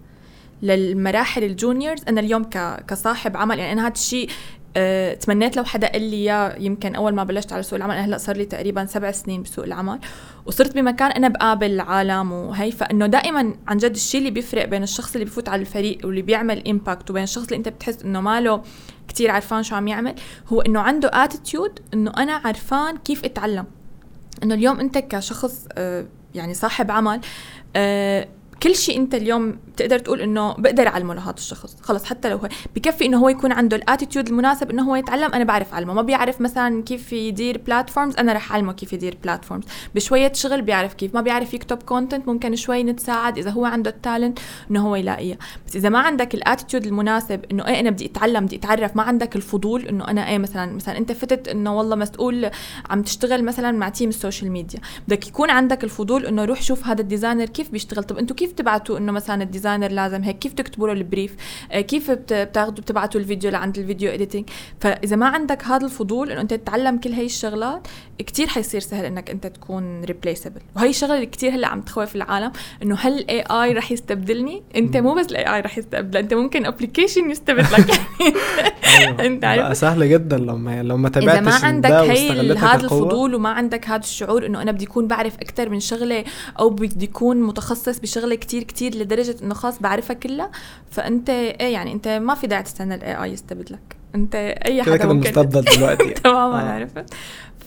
للمراحل ال juniors أنا اليوم. كصاحب عمل يعني أنا هذا الشيء أه تمنيت لو حدا قال لي إياه يمكن أول ما بلشت على سوق العمل أنا هلأ صار لي تقريبا سبع سنين بسوق العمل وصرت بمكان أنا بقابل عالم وهي فإنه دائما عن جد الشيء اللي بيفرق بين الشخص اللي بفوت على الفريق واللي بيعمل impact وبين الشخص اللي أنت بتحس إنه ماله كتير عرفان شو عم يعمل هو إنه عنده attitude إنه أنا عرفان كيف أتعلم إنه اليوم أنت كشخص أه يعني صاحب عمل أه كل شيء انت اليوم بتقدر تقول انه بقدر أعلمه لهذا الشخص. خلص حتى لو هو بكفي إنه هو يكون عنده ال attitude المناسب إنه هو يتعلم أنا بعرف أعلمه. ما بيعرف مثلا كيف يدير platforms أنا رح أعلمه كيف يدير platforms بشوية شغل بيعرف كيف. ما بيعرف يكتب content ممكن شوي نتساعد إذا هو عنده ال talent إنه هو يلاقيها بس إذا ما عندك ال attitude المناسب إنه إيه أنا بدي أتعلم بدي أتعرف ما عندك الفضول إنه أنا إيه مثلا مثلا أنت فتت إنه والله مسؤول عم تشتغل مثلا مع team ال social media بدك يكون عندك الفضول إنه روح شوف هذا ال designer كيف بيشتغل. طب أنتم كيف تبعتوا إنه مثلا ال designer لازم هيك؟ كيف تكتبوا له ال brief؟ آه كيف بتاخذوا بتبعتوا الفيديو لعند ال video editing فإذا ما عندك هذا الفضول إنه أنت تتعلم كل هي الشغلات كتير حيصير سهل إنك أنت تكون replaceable وهي الشغله اللي كتير هلأ عم تخوف العالم إنه هل ال AI رح يستبدلني؟ أنت مو بس ال AI رح يستبدل أنت ممكن application يستبدلك. أيوة. أنت عارف؟ بقى سهل جدا لو ما لو ما تابعتش اذا ما عندك هي هذا. الفضول وما عندك هذا الشعور إنه أنا بدي أكون بعرف أكثر من شغلة أو بدي أكون متخصص بشغلة كتير كتير لدرجة إنه خلاص بعرفها كلها فأنت إيه يعني أنت ما في داعي تستنى ال AI يستبدلك أنت أي حدا كده مستبدل دلوقتي تماما آه. عرفت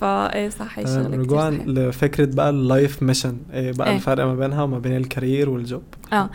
ف إيه صح هي الشغله رجوعا. لفكرة بقى ال life mission إيه بقى إيه. الفرق ما بينها وما بين ال career وال job آه.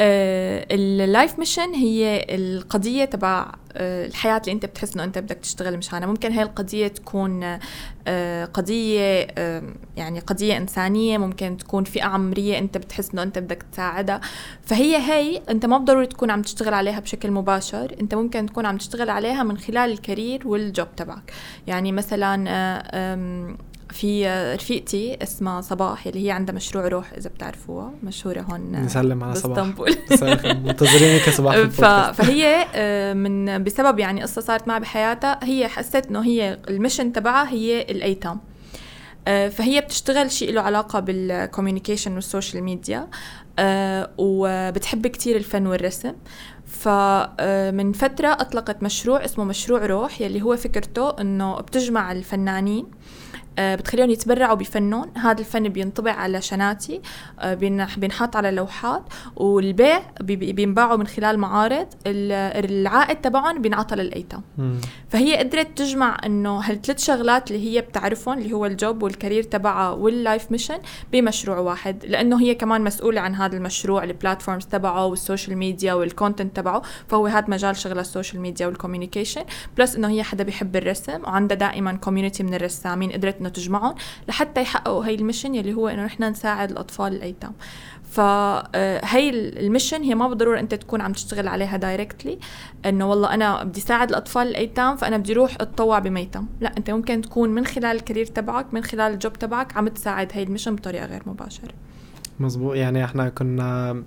ال life mission هي القضية تبع آه، الحياة اللي انت بتحس انه انت بدك تشتغل مشانها. ممكن هاي القضية تكون آه، قضية آه، يعني قضية إنسانية ممكن تكون فئة عمرية انت بتحس انه انت بدك تساعدها. فهي هي انت ما بضروري تكون عم تشتغل عليها بشكل مباشر. انت ممكن تكون عم تشتغل عليها من خلال ال career وال job تبعك. يعني مثلا آه، في آه، رفيقتي اسمها صباح اللي هي عندها مشروع روح إذا بتعرفوها. مشهورة هون آه، نسلم على صباح. منتظرينك صباح. فهي آه، من بسبب يعني قصة صارت معها بحياتها هي حست إنه هي ال mission تبعها هي الايتام فهي بتشتغل شيء له علاقة بال communication وال social media وبتحب كتير الفن والرسم. فمن فترة أطلقت مشروع اسمه مشروع روح يلي هو فكرته أنه بتجمع الفنانين بتخليهم يتبرعوا بفنهم هذا الفن بينطبع على شناتي آه، بينح- بينحط على لوحات وبينباعوا بي- بي- بينباعوا من خلال معارض. ال- العائد تبعهم بينعطى للأيتام. مم. فهي قدرت تجمع إنه هالثلاث شغلات اللي هي بتعرفهم اللي هو ال job وال career تبعها وال life mission بمشروع واحد. لأنه هي كمان مسؤولة عن هذا المشروع ال platforms تبعه وال social media وال content تبعه. فهو هذا مجال شغل ال social media وال communication plus إنه هي حدا بيحب الرسم وعندها دائما community من الرسامين. قدرت انه تجمعهم لحتى يحققوا هي ال mission يلي هو إنه نحن نساعد الأطفال الأيتام. فهي ال mission هي ما بالضرورة أنت تكون عم تشتغل عليها directly إنه والله أنا بدي ساعد الأطفال الأيتام فأنا بدي أروح أتطوع بميتم لا أنت ممكن تكون من خلال ال career تبعك من خلال ال job تبعك عم تساعد هي ال mission بطريقة غير مباشرة. مظبوط يعني إحنا كنا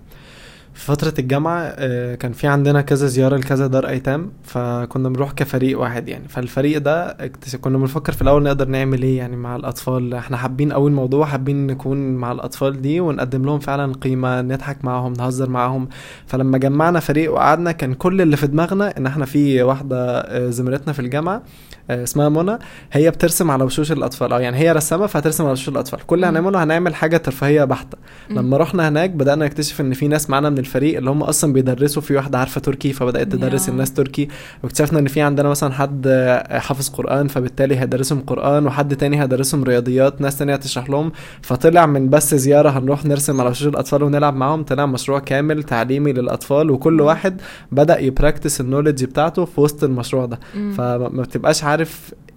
في فترة الجامعة آه، كان في عندنا كذا زيارة لكذا دار أيتام فكنا بنروح كفريق واحد يعني. فالفريق ده كنا بنفكر في الأول نقدر نعمل إيه يعني مع الأطفال. إحنا حابين أوي الموضوع حابين نكون مع الأطفال دي ونقدم لهم فعلا قيمة نضحك معاهم نهزر معاهم. فلما جمعنا فريق وقعدنا كان كل اللي في دماغنا إن إحنا في واحدة آه، زميلتنا في الجامعة. اسمها منى هي بترسم على وشوش الأطفال. أو يعني هي رسامة فهترسم على وشوش الأطفال. كل اللي. هنعمله هنعمل حاجة ترفيهية بحتة. لما رحنا هناك بدأنا نكتشف إن في ناس معانا من الفريق اللي هم أصلا بيدرسوا في واحدة عارفة تركي فبدأت تدرس. الناس تركي. واكتشفنا إن في عندنا مثلا حد آه، حافظ قرآن فبالتالي هيدرسهم قرآن وحد تاني هيدرسهم رياضيات. ناس تانية هتشرح لهم. فطلع من بس زيارة هنروح نرسم على وشوش الأطفال ونلعب معاهم. طلع مشروع كامل تعليمي للأطفال وكل واحد بدأ يبراكتس النولج بتاعته في وسط المشروع ده. فما بتبقاش عارف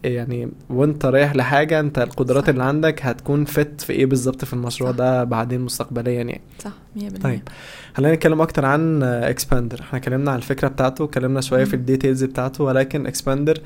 يعني وانت رايح لحاجة انت القدرات صح. اللي عندك هتكون فت في إيه بالظبط في المشروع صح. ده بعدين مستقبليا يعني صح 100% طيب. خلينا نتكلم أكتر عن اكسباندر إحنا اتكلمنا عن الفكرة بتاعته اتكلمنا شوية في. ال details بتاعته ولكن اكسباندر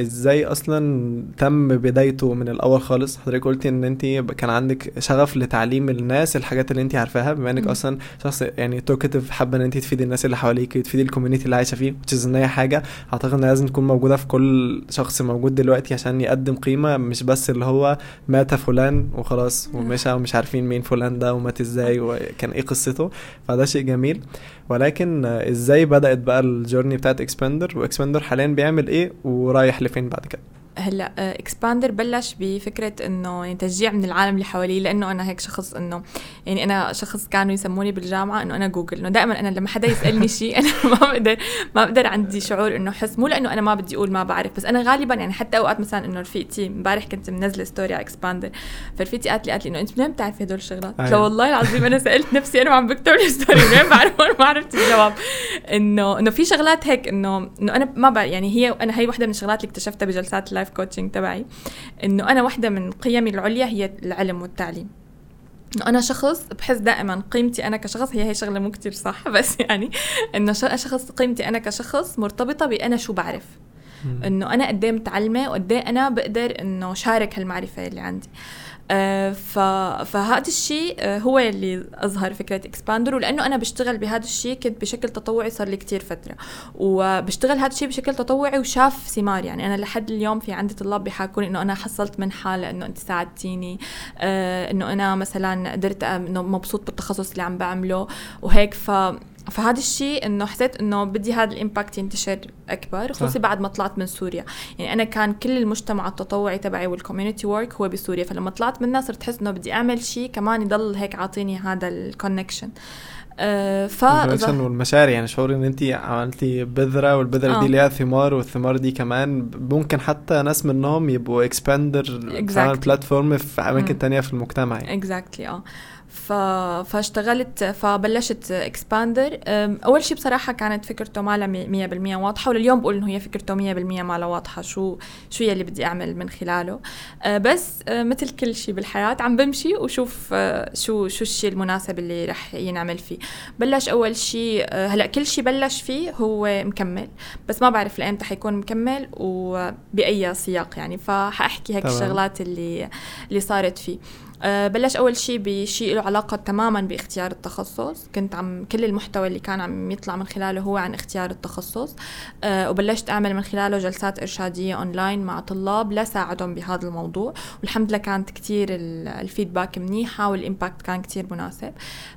إزاي أصلا تم بدايته من الأول خالص؟ حضرتك قلتي إن انت كان عندك شغف لتعليم الناس الحاجات اللي انت عارفاها بما إنك. أصلا شخص يعني talkative حابة إن انت تفيدي الناس اللي حواليك تفيدي ال community اللي عايشة فيه which is إن هي حاجة أعتقد انها لازم تكون موجودة في كل شخص موجود دلوقتي عشان يقدم قيمة مش بس اللي هو مات فلان وخلاص ومشى ومش عارفين مين فلان ده ومات إزاي وكان إيه قصته؟ فده شيء جميل. ولكن إزاي بدأت بقى ال journey بتاعت اكسباندر واكسباندر حاليا بيعمل إيه ورايح لفين بعد كده؟ هلأ اكسباندر بلش بفكرة إنه يعني تشجيع من العالم اللي حواليه لأنه أنا هيك شخص إنه يعني أنا شخص كانوا يسموني بالجامعة إنه أنا جوجل إنه دائما أنا لما حدا يسألني شيء أنا ما بقدر ما بقدر عندي شعور إنه حس مو لأنه أنا ما بدي أقول ما بعرف بس أنا غالبا يعني حتى أوقات مثلا إنه رفيقتي امبارح كنت منزلة story على اكسباندر فرفيقتي قالت لي قالت لي إنه أنت منين بتعرفي هدول الشغلات؟ قلت أيوة. والله العظيم أنا سألت نفسي أنا وعم بكتب ال story منين بعرف ما عرفت الجواب إنه إنه في شغلات هيك إنه إنه أنا ما بعرف يعني هي أنا هي وحده من الشغلات اللي اكتشفتها بجلسات ال life coaching تبعي إنه أنا وحدة من قيمي العليا هي العلم والتعليم. إنه أنا شخص بحس دائما قيمتي أنا كشخص هي هي شغلة مو كتير صح بس يعني إنه شخص قيمتي أنا كشخص مرتبطة بأنا شو بعرف. إنه أنا قد إيه متعلمة وقد إيه أنا بقدر إنه شارك هالمعرفة اللي عندي. آه،. فهذا الشيء آه، هو اللي أظهر فكرة إكسباندر ولأنه أنا بشتغل بهذا الشيء كنت بشكل تطوعي صار لي كتير فترة. وبشتغل هذا الشيء بشكل تطوعي وشاف ثمار يعني أنا لحد اليوم في عندي طلاب بيحاكوني إنه أنا حصلت منحه لأنه أنت ساعدتيني آه، إنه أنا مثلا قدرت إنه مبسوط بالتخصص اللي عم بعمله وهيك. ف فهذا الشيء إنه حسيت إنه بدي هذا ال impact ينتشر أكبر خصوصا صح. بعد ما طلعت من سوريا يعني أنا كان كل المجتمع التطوعي تبعي وال community work هو بسوريا فلما طلعت منها صرت أحس إنه بدي أعمل شيء كمان يضل هيك عاطيني هذا ال connection آه ف والمشاعر يعني شعور إن انت عملتي بذرة والبذرة آه. دي ليها ثمار والثمار دي كمان ممكن حتى ناس منهم يبقوا اكسباندر Exactly. platform في أماكن. تانية في المجتمع يعني Exactly آه ف... فاشتغلت فبلشت اكسباندر أول شيء بصراحة كانت فكرته ما لها 100% واضحة ولليوم بقول إنه هي فكرته 100% ما لها واضحة شو شو يلي بدي أعمل من خلاله. آه، بس آه، مثل كل شيء بالحياة عم بمشي وشوف آه، شو شو الشيء المناسب اللي رح ينعمل فيه. بلش أول شيء هلأ كل شيء بلش فيه هو مكمل بس ما بعرف لأيمتى حيكون مكمل وبأي سياق يعني. فحأحكي هيك. الشغلات اللي اللي صارت فيه. أه بلش أول شيء بشيء له علاقة تماما باختيار التخصص. كنت عم كل المحتوى اللي كان عم يطلع من خلاله هو عن اختيار التخصص. أه وبلشت أعمل من خلاله جلسات إرشادية أونلاين مع طلاب لساعدهم بهذا الموضوع. والحمد لله كانت كتير ال- ال feedback منيحه وال impact كان كتير مناسب.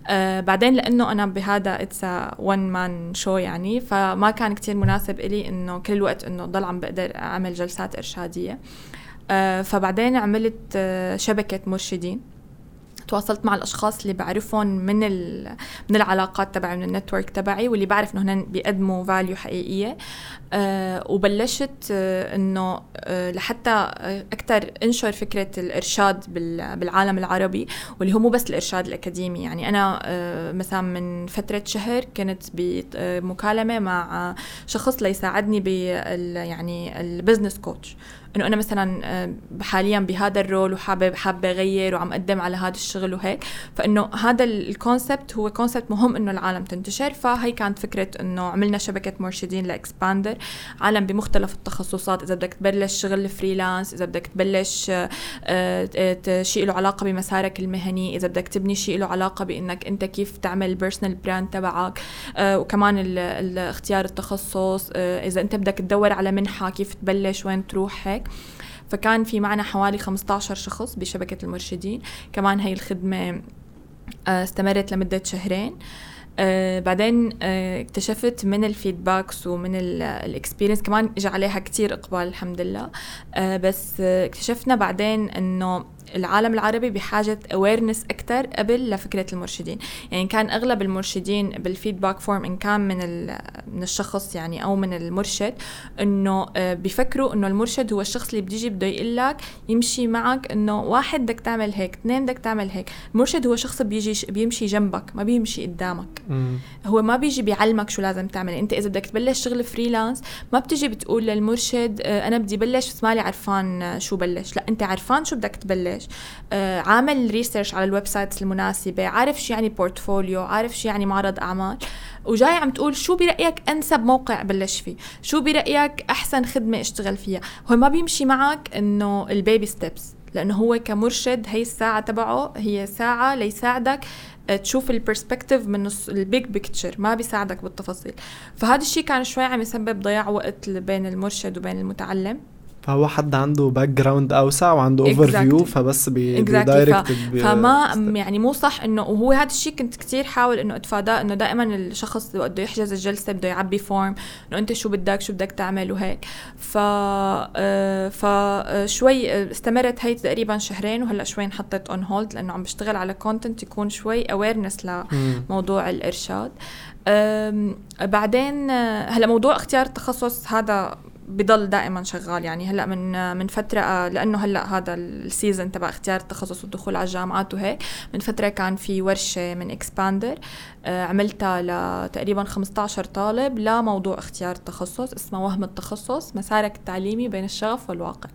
أه بعدين لأنه أنا بهذا it's one man show يعني فما كان كتير مناسب إلي إنه كل الوقت إنه ضل عم بقدر أعمل جلسات إرشادية. آه، فبعدين عملت آه، شبكة مرشدين. تواصلت مع الأشخاص اللي بعرفهم من. من العلاقات تبعي من ال network تبعي واللي بعرف إنه هن بيقدموا value حقيقية. أه وبلشت أه إنه أه لحتى آه، أكثر انشر فكرة الإرشاد بال... بالعالم العربي واللي هو مو بس الإرشاد الأكاديمي. يعني أنا أه مثلا من فترة شهر كنت بمكالمة مع شخص ليساعدني بال يعني ال business coach إنه أنا مثلا آه، حاليا بهذا ال role وحابة حابة أغير وعم أقدم على هذا الشغل وهيك. فإنه هذا ال concept هو concept مهم إنه العالم تنتشر. فهي كانت فكرة إنه عملنا شبكة مرشدين لإكسباندر. عالم بمختلف التخصصات. إذا بدك تبلش شغل freelance إذا بدك تبلش آه، آه، شيء له علاقة بمسارك المهني إذا بدك تبني شيء له علاقة بإنك أنت كيف تعمل ال personal brand تبعك. وكمان اختيار التخصص. إذا أنت بدك تدور على منحة كيف تبلش وين تروح هيك. فكان في معنا حوالي 15 شخص بشبكة المرشدين. كمان هي الخدمة آه، استمرت لمدة شهرين. آه بعدين آه اكتشفت من ال feedbacks ومن ال experience كمان اجى عليها كتير إقبال الحمد لله. آه بس آه اكتشفنا بعدين إنه العالم العربي بحاجة awareness أكثر قبل لفكرة المرشدين. يعني كان أغلب المرشدين بال feedback form إن كان من, من الشخص يعني أو من المرشد إنه آه، بيفكروا إنه المرشد هو الشخص اللي بيجي بده يقول لك يمشي معك إنه واحد بدك تعمل هيك اثنين بدك تعمل هيك. المرشد هو شخص بيجي بيمشي جنبك ما بيمشي قدامك. هو ما بيجي بيعلمك شو لازم تعمل. أنت إذا بدك تبلش شغل freelance ما بتجي بتقول للمرشد آه، أنا بدي بلش بس مالي عرفان آه، شو بلش. لا أنت عرفان شو بدك تبلش. آه، عامل research على ال websites المناسبة عارف شو يعني portfolio عارف شو يعني معرض أعمال وجاي عم تقول شو برأيك أنسب موقع بلش فيه؟ شو برأيك أحسن خدمة أشتغل فيها؟ هو ما بيمشي معك إنه ال baby steps لأنه هو كمرشد هي الساعة تبعه هي ساعة ليساعدك تشوف ال perspective من ال big picture ما بيساعدك بالتفاصيل. فهذا الشيء كان شوي عم يسبب ضياع وقت بين المرشد وبين المتعلم. فهو حد عنده باك جراوند أوسع وعنده اوفر Exactly. فيو فبس بي exactly. بيدايركت ف... فما يعني مو صح انه وهو هذا الشيء كنت كثير حاول إنه أتفاداه إنه دائما الشخص بده يحجز الجلسة بده يعبي فورم إنه أنت شو بدك شو بدك تعمل وهيك ف آه، فشوي استمرت هي تقريبا شهرين وهلأ شوي انحطت اون هولد لأنه عم بشتغل على كونتنت يكون شوي اويرنس لموضوع الإرشاد بعدين آه، هلأ موضوع اختيار التخصص هذا بضل دائما شغال. يعني هلأ من من فترة آه، لأنه هلأ هذا ال season تبع اختيار التخصص والدخول على الجامعات وهيك من فترة كان في ورشة من اكسباندر عملتها لتقريبا 15 طالب لموضوع اختيار التخصص اسمه وهم التخصص مسارك التعليمي بين الشغف والواقع.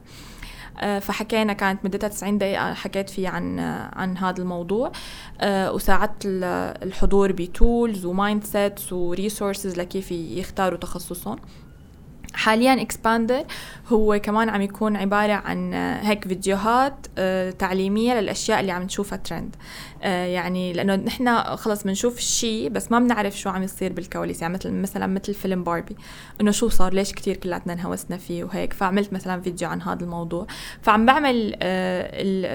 آه، فحكينا كانت مدتها 90 دقيقة حكيت فيه عن عن هذا الموضوع. آه، وساعدت ال- الحضور ب tools و mindsets و resources لكيف يختاروا تخصصهم. حاليا اكسباندر هو كمان عم يكون عبارة عن آه، هيك فيديوهات آه، تعليمية للأشياء اللي عم نشوفها ترند آه، يعني لأنه نحن خلص بنشوف الشيء بس ما بنعرف شو عم يصير بالكواليس. يعني مثل مثلا مثل فيلم باربي إنه شو صار؟ ليش كتير كلاتنا انهوسنا فيه وهيك؟ فعملت مثلا فيديو عن هذا الموضوع. فعم بعمل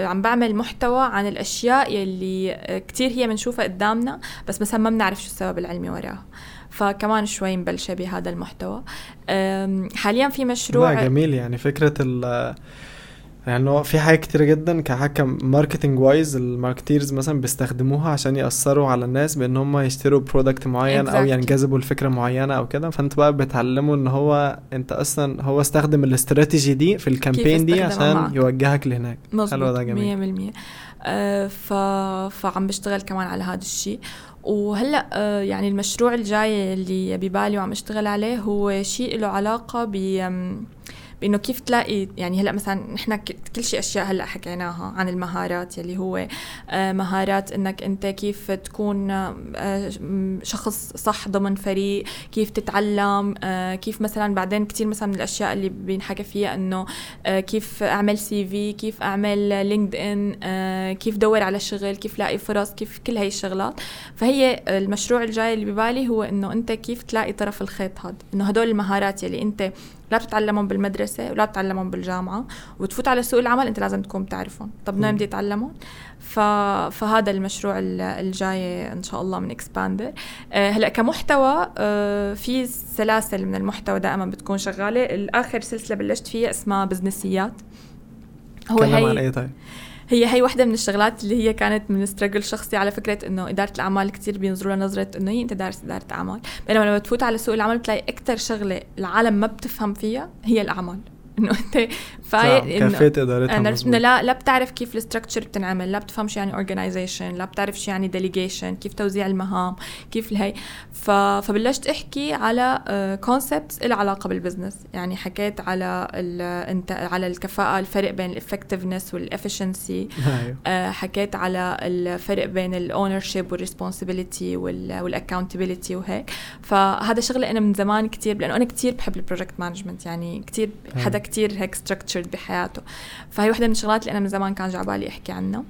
عم بعمل محتوى عن الأشياء يلي كتير هي بنشوفها قدامنا بس مثلا ما بنعرف شو السبب العلمي وراها. فكمان شوي مبلشة بهذا المحتوى. حاليا في مشروع لا جميل. يعني فكرة ال يعني هو في حاجات كتيرة جدا كحاجة marketing wise ال marketers مثلا بيستخدموها عشان يأثروا على الناس بإن هم يشتروا product معين أو Exactly. ينجذبوا لفكرة معينة أو كده. فانت بقى بتعلمه إن هو أنت أصلا هو استخدم الاستراتيجي دي في ال campaign دي عشان معك. يوجهك لهناك. حلو مظبوط ده جميل. 100% مية آه ف... فعم بشتغل كمان على هذا الشيء. وهلأ آه يعني المشروع الجاي اللي ببالي وعم اشتغل عليه هو شيء له علاقة ب بإنه كيف تلاقي يعني هلأ مثلا نحن كل شيء أشياء هلأ حكيناها عن المهارات يلي هو آه، مهارات إنك أنت كيف تكون آه، شخص صح ضمن فريق كيف تتعلم آه، كيف مثلا بعدين كتير مثلا من الأشياء اللي بينحكى فيها إنه كيف أعمل CV كيف أعمل LinkedIn كيف دور على شغل كيف لاقي فرص كيف كل هاي الشغلات. فهي المشروع الجاي اللي ببالي هو إنه أنت كيف تلاقي طرف الخيط هذا إنه هدول المهارات يلي أنت لا بتتعلمهم بالمدرسة ولا بتتعلمهم بالجامعة. وتفوت على سوق العمل انت لازم تكون بتعرفهم. طب وين بدي أتعلمهم؟ ف... فهذا المشروع ال- الجاي إن شاء الله من اكسباندر أه هلأ كمحتوى أه في سلاسل من المحتوى دائما بتكون شغالة. الآخر سلسلة بلشت فيها اسمها بزنسيات. هو هي عن إيه طيب؟ هي هي وحده من الشغلات اللي هي كانت من struggle شخصي على فكرة إنه إدارة الأعمال كتير بينظروا لها نظرة إنه هي أنت دارس إدارة أعمال. بينما لما تفوت على سوق العمل بتلاقي أكثر شغلة العالم ما بتفهم فيها هي الأعمال. إنه أنت فايق كيفية ادارتها. إنه لا لا بتعرف كيف ال structure بتنعمل لا بتفهم شو يعني organization لا بتعرف شو يعني delegation كيف توزيع المهام كيف الهي. ف... فبلشت أحكي على concepts uh, علاقة بال business يعني حكيت على ال... إنت على الكفاءة الفرق بين ال effectiveness وال efficiency أيوه. آه، حكيت على الفرق بين ال ownership وال responsibility وال accountability وهيك. فهذا شغلة أنا من زمان كتير لأنه أنا كتير بحب ال project management يعني كتير حدا كتير هيك structured بحياته. فهي وحدة من الشغلات اللي أنا من زمان كان جاي عبالي أحكي عنها.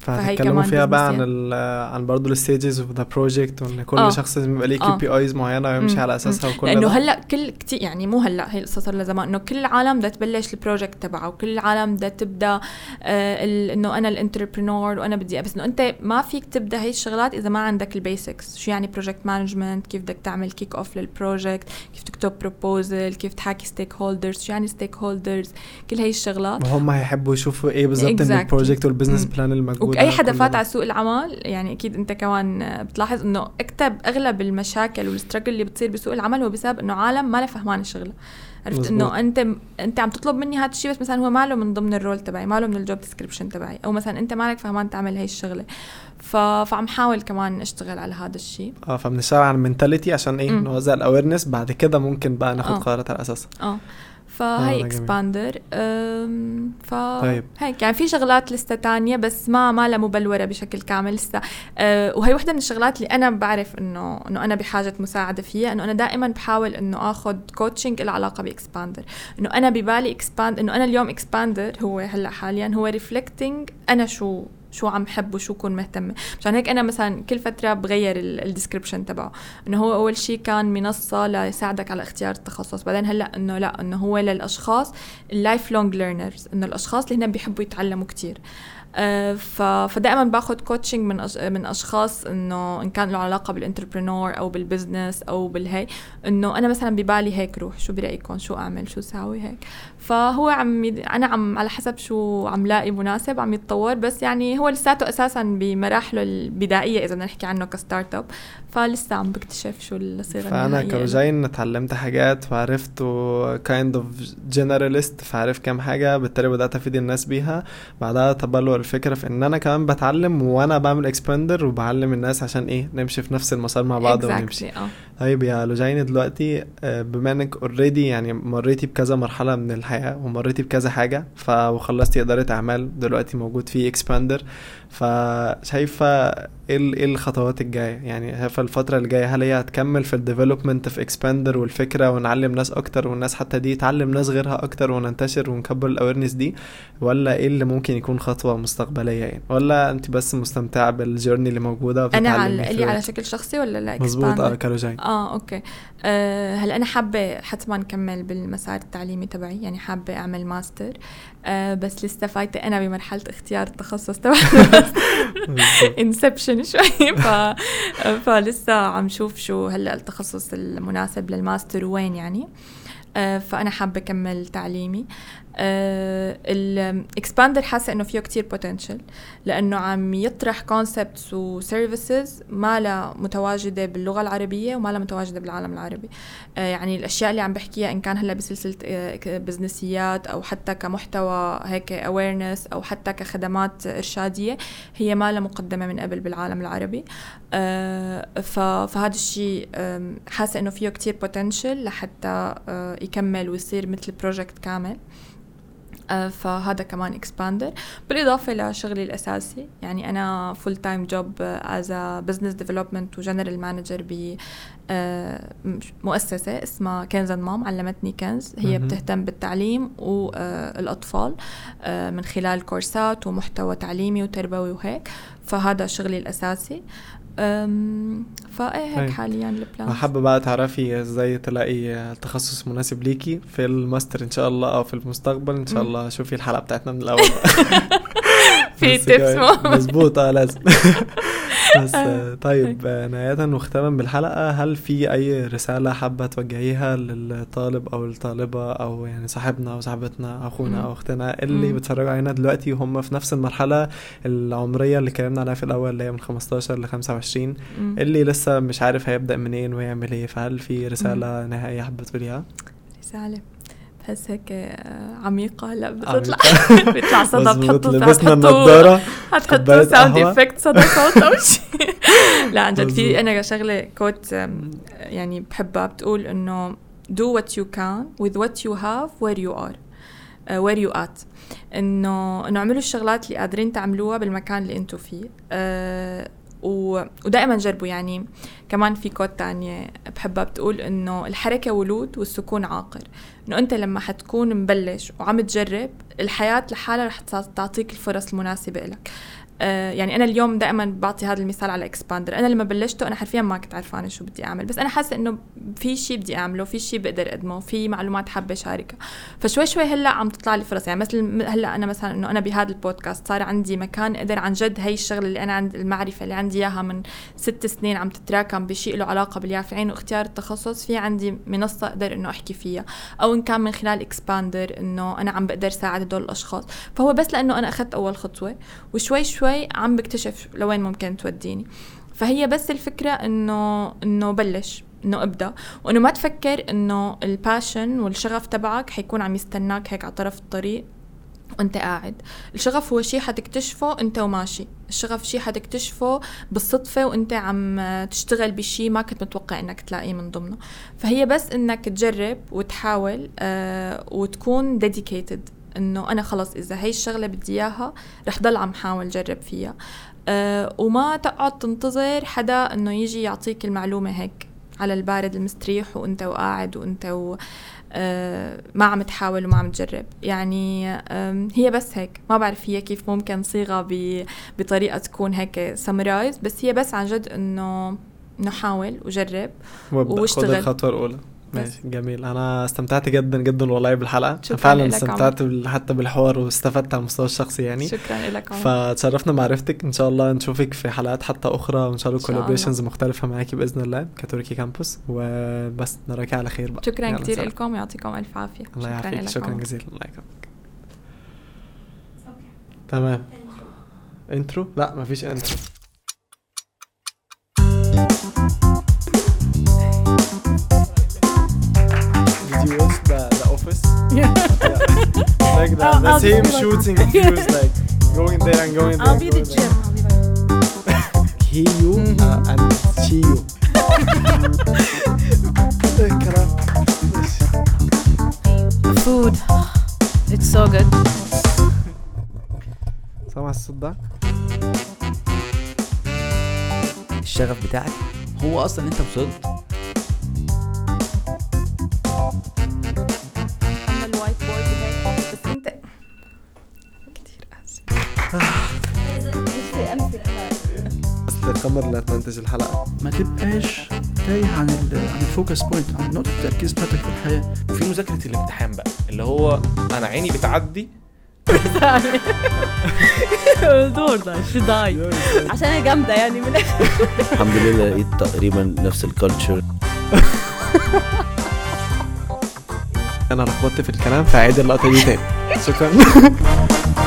فهتتكلموا فيها بقى عن ال عن برضه ال stages of the project وإن كل آه. شخص لازم يبقى ليه K. P Is معينة ويمشي. على أساسها وكل لأنه. هلأ كل كتير يعني مو هلأ هي القصة صار لها زمان إنه كل العالم بدها تبلش ال project تبعها وكل العالم بدها تبدأ آه إنه أنا ال entrepreneur وأنا بدي بس إنه أنت ما فيك تبدأ هي الشغلات إذا ما عندك ال basics شو يعني project management كيف بدك تعمل kick off لل project كيف تكتب proposal كيف تحاكي stakeholders شو يعني stakeholders كل هي الشغلات وهم هيحبوا يشوفوا إيه بالظبط من Exactly. ال project وال business. plan الموجوده واي حدا فات. على سوق العمل يعني أكيد أنت كمان بتلاحظ إنه أكتب أغلب المشاكل وال struggle اللي بتصير بسوق العمل هو بسبب إنه عالم ما فهمان الشغله عرفت. إنه أنت أنت عم تطلب مني هذا الشيء بس مثلا هو ماله من ضمن ال role تبعي ماله من ال job description تبعي أو مثلا أنت مالك فهمان تعمل هي الشغلة ف... فعم حاول كمان أشتغل على هذا الشيء آه فبنشتغل على ال mentality عشان إيه. نوزع ال awareness بعد كده ممكن بقى ناخد آه. قرارات على اساسها آه فهي جميل. إكسباندر ف طيب. هيك يعني في شغلات لسه تانية بس ما ما لها مبلورة بشكل كامل لسه أه وهي وحدة من الشغلات اللي أنا بعرف إنه إنه أنا بحاجة مساعدة فيها إنه أنا دائما بحاول إنه آخذ coaching له علاقة بإكسباندر إنه أنا ببالي اكسباند إنه أنا اليوم إكسباندر هو هلأ حاليا هو reflecting أنا شو شو عم حب وشو كون مهتمه مشان هيك أنا مثلا كل فترة بغير ال description تبعه. إنه هو أول شيء كان منصة ليساعدك على اختيار التخصص. بعدين هلأ إنه لأ إنه هو للأشخاص ال lifelong learners إنه الأشخاص اللي هن بيحبوا يتعلموا كتير. آه،. فدائما باخذ coaching من. من أشخاص إنه إن كان له علاقة بال entrepreneur أو بال business أو بالهي. إنه أنا مثلا ببالي هيك روح. شو برأيكم؟ شو أعمل؟ شو ساوي هيك؟ فهو عم يد... أنا عم على حسب شو عم لاقي مناسب عم يتطور بس يعني هو لساته أساسا بمراحله البدائية إذا بدنا نحكي عنه ك startup فلسه عم بكتشف شو الصيغة فأنا. كلوجين اتعلمت حاجات وعرفت kind of generalist فعرف كام حاجة بالتالي بدأت أفيد الناس بيها بعدها تبلور الفكرة في إن أنا كمان بتعلم وأنا بعمل اكسباندر وبعلم الناس عشان إيه نمشي في نفس المسار مع بعض ونمشي exactly. آه طيب يا لوجين دلوقتي آه، بما إنك already يعني مريتي بكذا مرحلة من الحياة ومريتي بكذا حاجة ف إدارة أعمال دلوقتي موجود في اكسباندر فشايفة إيه ال- إيه الخطوات الجاية؟ يعني شايفة الفترة الجاية هل هي هتكمل في ال development في اكسباندر والفكرة ونعلم ناس أكتر والناس حتى دي تعلم ناس غيرها أكتر وننتشر ونكبر ال awareness دي؟ ولا إيه اللي ممكن يكون خطوة مستقبلية يعني؟ ولا أنت بس مستمتعة بال journey اللي موجودة أنا على through لي it؟ على شكل شخصي ولا لا؟ مظبوط آه؟ كلوجين آه okay. آه هلا أنا حابة حتما نكمل بالمسار التعليمي تبعي يعني حابة أعمل ماستر. آه بس لسه فايتة أنا بمرحلة اختيار التخصص تبعي. inception شوي. ف... فلسه عم شوف شو هلا التخصص المناسب للماستر وين يعني. آه، فأنا حابة أكمل تعليمي. الاكسباندر حاسة إنه فيه كتير potential لأنه عم يطرح concepts و services ما لها متواجدة باللغة العربية وما لها متواجدة بالعالم العربي. آه، يعني الأشياء اللي عم بحكيها إن كان هلأ بسلسلة آه، بزنسيات أو حتى كمحتوى هيك awareness أو حتى كخدمات إرشادية هي ما لها مقدمة من قبل بالعالم العربي. آه، فهذا الشيء حاسة إنه فيه كتير potential لحتى آه، يكمل ويصير مثل project كامل. آه، فهذا كمان اكسباندر بالإضافة لشغلي الأساسي يعني أنا full-time job as business development و general manager آه، مؤسسة اسمها كنز مام علمتني كنز هي. بتهتم بالتعليم والاطفال من خلال كورسات ومحتوى تعليمي وتربوي وهيك فهذا شغلي الأساسي أم، فإيه هيك طيب. حاليا ال plan حابة بقى تعرفي إزاي تلاقي تخصص مناسب ليكي في الماستر إن شاء الله أو في المستقبل إن شاء. الله شوفي الحلقة بتاعتنا من الأول. في بس tips كمان- مهمة. مظبوط آه لازم بس آه، طيب آه، نهاية وختاما بالحلقة هل في أي رسالة حابة توجهيها للطالب أو الطالبة أو يعني صاحبنا أو صاحبتنا أو أخونا. أو أختنا اللي. بيتفرجوا علينا دلوقتي وهم في نفس المرحلة العمرية اللي اتكلمنا عليها في الأول اللي هي من 15 ل 25 مم. اللي لسه مش عارف هيبدأ منين ويعمل إيه فهل في رسالة نهائية حابة تقوليها؟ رسالة بحس هيك آه، عميقة لا. بتطلع بيطلع صدى بتحطوا لبسنا النضارة حتحطوا sound. effect صدى صوت أو شيء لا عن جد. في أنا شغلة quote يعني بحبها بتقول إنه do what you can with what you have where you are uh, where you at إنه إنه اعملوا الشغلات اللي قادرين تعملوها بالمكان اللي أنتم فيه uh, و... ودائما جربوا. يعني كمان في quote تانية بحبها بتقول إنه الحركة ولود والسكون عاقر. إنه أنت لما حتكون مبلش وعم تجرب الحياة لحالها رح تعطيك الفرص المناسبة لك. يعني أنا اليوم دائما بعطي هذا المثال على إكسباندر. أنا لما بلشته أنا حرفيا ما كنت عرفانه شو بدي أعمل بس أنا حاسة إنه في شيء بدي أعمله في شيء بقدر أقدمه في معلومات حابة أشاركها. فشوي شوي هلأ عم تطلع لي فرص. يعني مثل هلأ أنا مثلا إنه أنا بهذا البودكاست صار عندي مكان أقدر عن جد هي الشغلة اللي أنا عند المعرفة اللي عندي إياها من ست سنين عم تتراكم بشيء له علاقة باليافعين واختيار التخصص في عندي منصة أقدر إنه أحكي فيها. أو إن كان من خلال إكسباندر إنه أنا عم بقدر ساعد هدول الأشخاص. فهو بس لأنه أنا أخذت أول خطوة. وشوي شوي عم بكتشف لوين ممكن توديني. فهي بس الفكرة إنه إنه بلش إنه أبدأ. وإنه ما تفكر إنه ال passion والشغف تبعك حيكون عم يستناك هيك على طرف الطريق وأنت قاعد. الشغف هو شيء حتكتشفه أنت وماشي. الشغف شيء حتكتشفه بالصدفة وأنت عم تشتغل بشيء ما كنت متوقع إنك تلاقيه من ضمنه. فهي بس إنك تجرب وتحاول آه وتكون ديديكيتد إنه أنا خلص إذا هي الشغلة بدي إياها رح ضل عم حاول جرب فيها. أه وما تقعد تنتظر حدا إنه يجي يعطيك المعلومة هيك على البارد المستريح وإنت وقاعد وإنت و أه ما عم تحاول وما عم تجرب. يعني هي بس هيك. ما بعرف هي كيف ممكن صيغة بطريقة تكون هيك summarize بس هي بس عن جد إنه انه حاول وجرب واشتغل. الخطوة الأولى. ماشي جميل. أنا استمتعت جدا جدا والله بالحلقة. شكرا فعلا استمتعت بال... حتى بالحوار واستفدت على المستوى الشخصي يعني. شكرا لك فتشرفنا معرفتك إن شاء الله نشوفك في حلقات حتى أخرى وإن شاء الله collaborations مختلفة معاكي بإذن الله كتوركي كامبوس وبس نراك على خير بقى. شكرا كثير لكم ويعطيكم ألف عافية. الله يعافيك. شكرا جزيلا. الله يكرمك. تمام. انترو لا مفيش انترو you watch the, the office? Yeah. yeah. Like the, the I'll same shooting views, like going there and going there. I'll be the gym. I'll be like. He you mm-hmm. uh, and she you. Food. It's so good. سامع الصوت ده؟ الشغف بتاعك هو اصلا انت وصلت القمر اللي هتمنتج الحلقة. ما تبقاش تايه عن عن ال focus point عن نقطة التركيز بتاعتك في الحياة. في مذاكرة الامتحان بقى اللي هو أنا عيني بتعدي. دور ده داي؟ عشان هي جامدة يعني من الآخر. الحمد لله لقيت تقريبا نفس ال culture أنا لخبطت في الكلام فعيد اللقطة دي تاني. شكرا.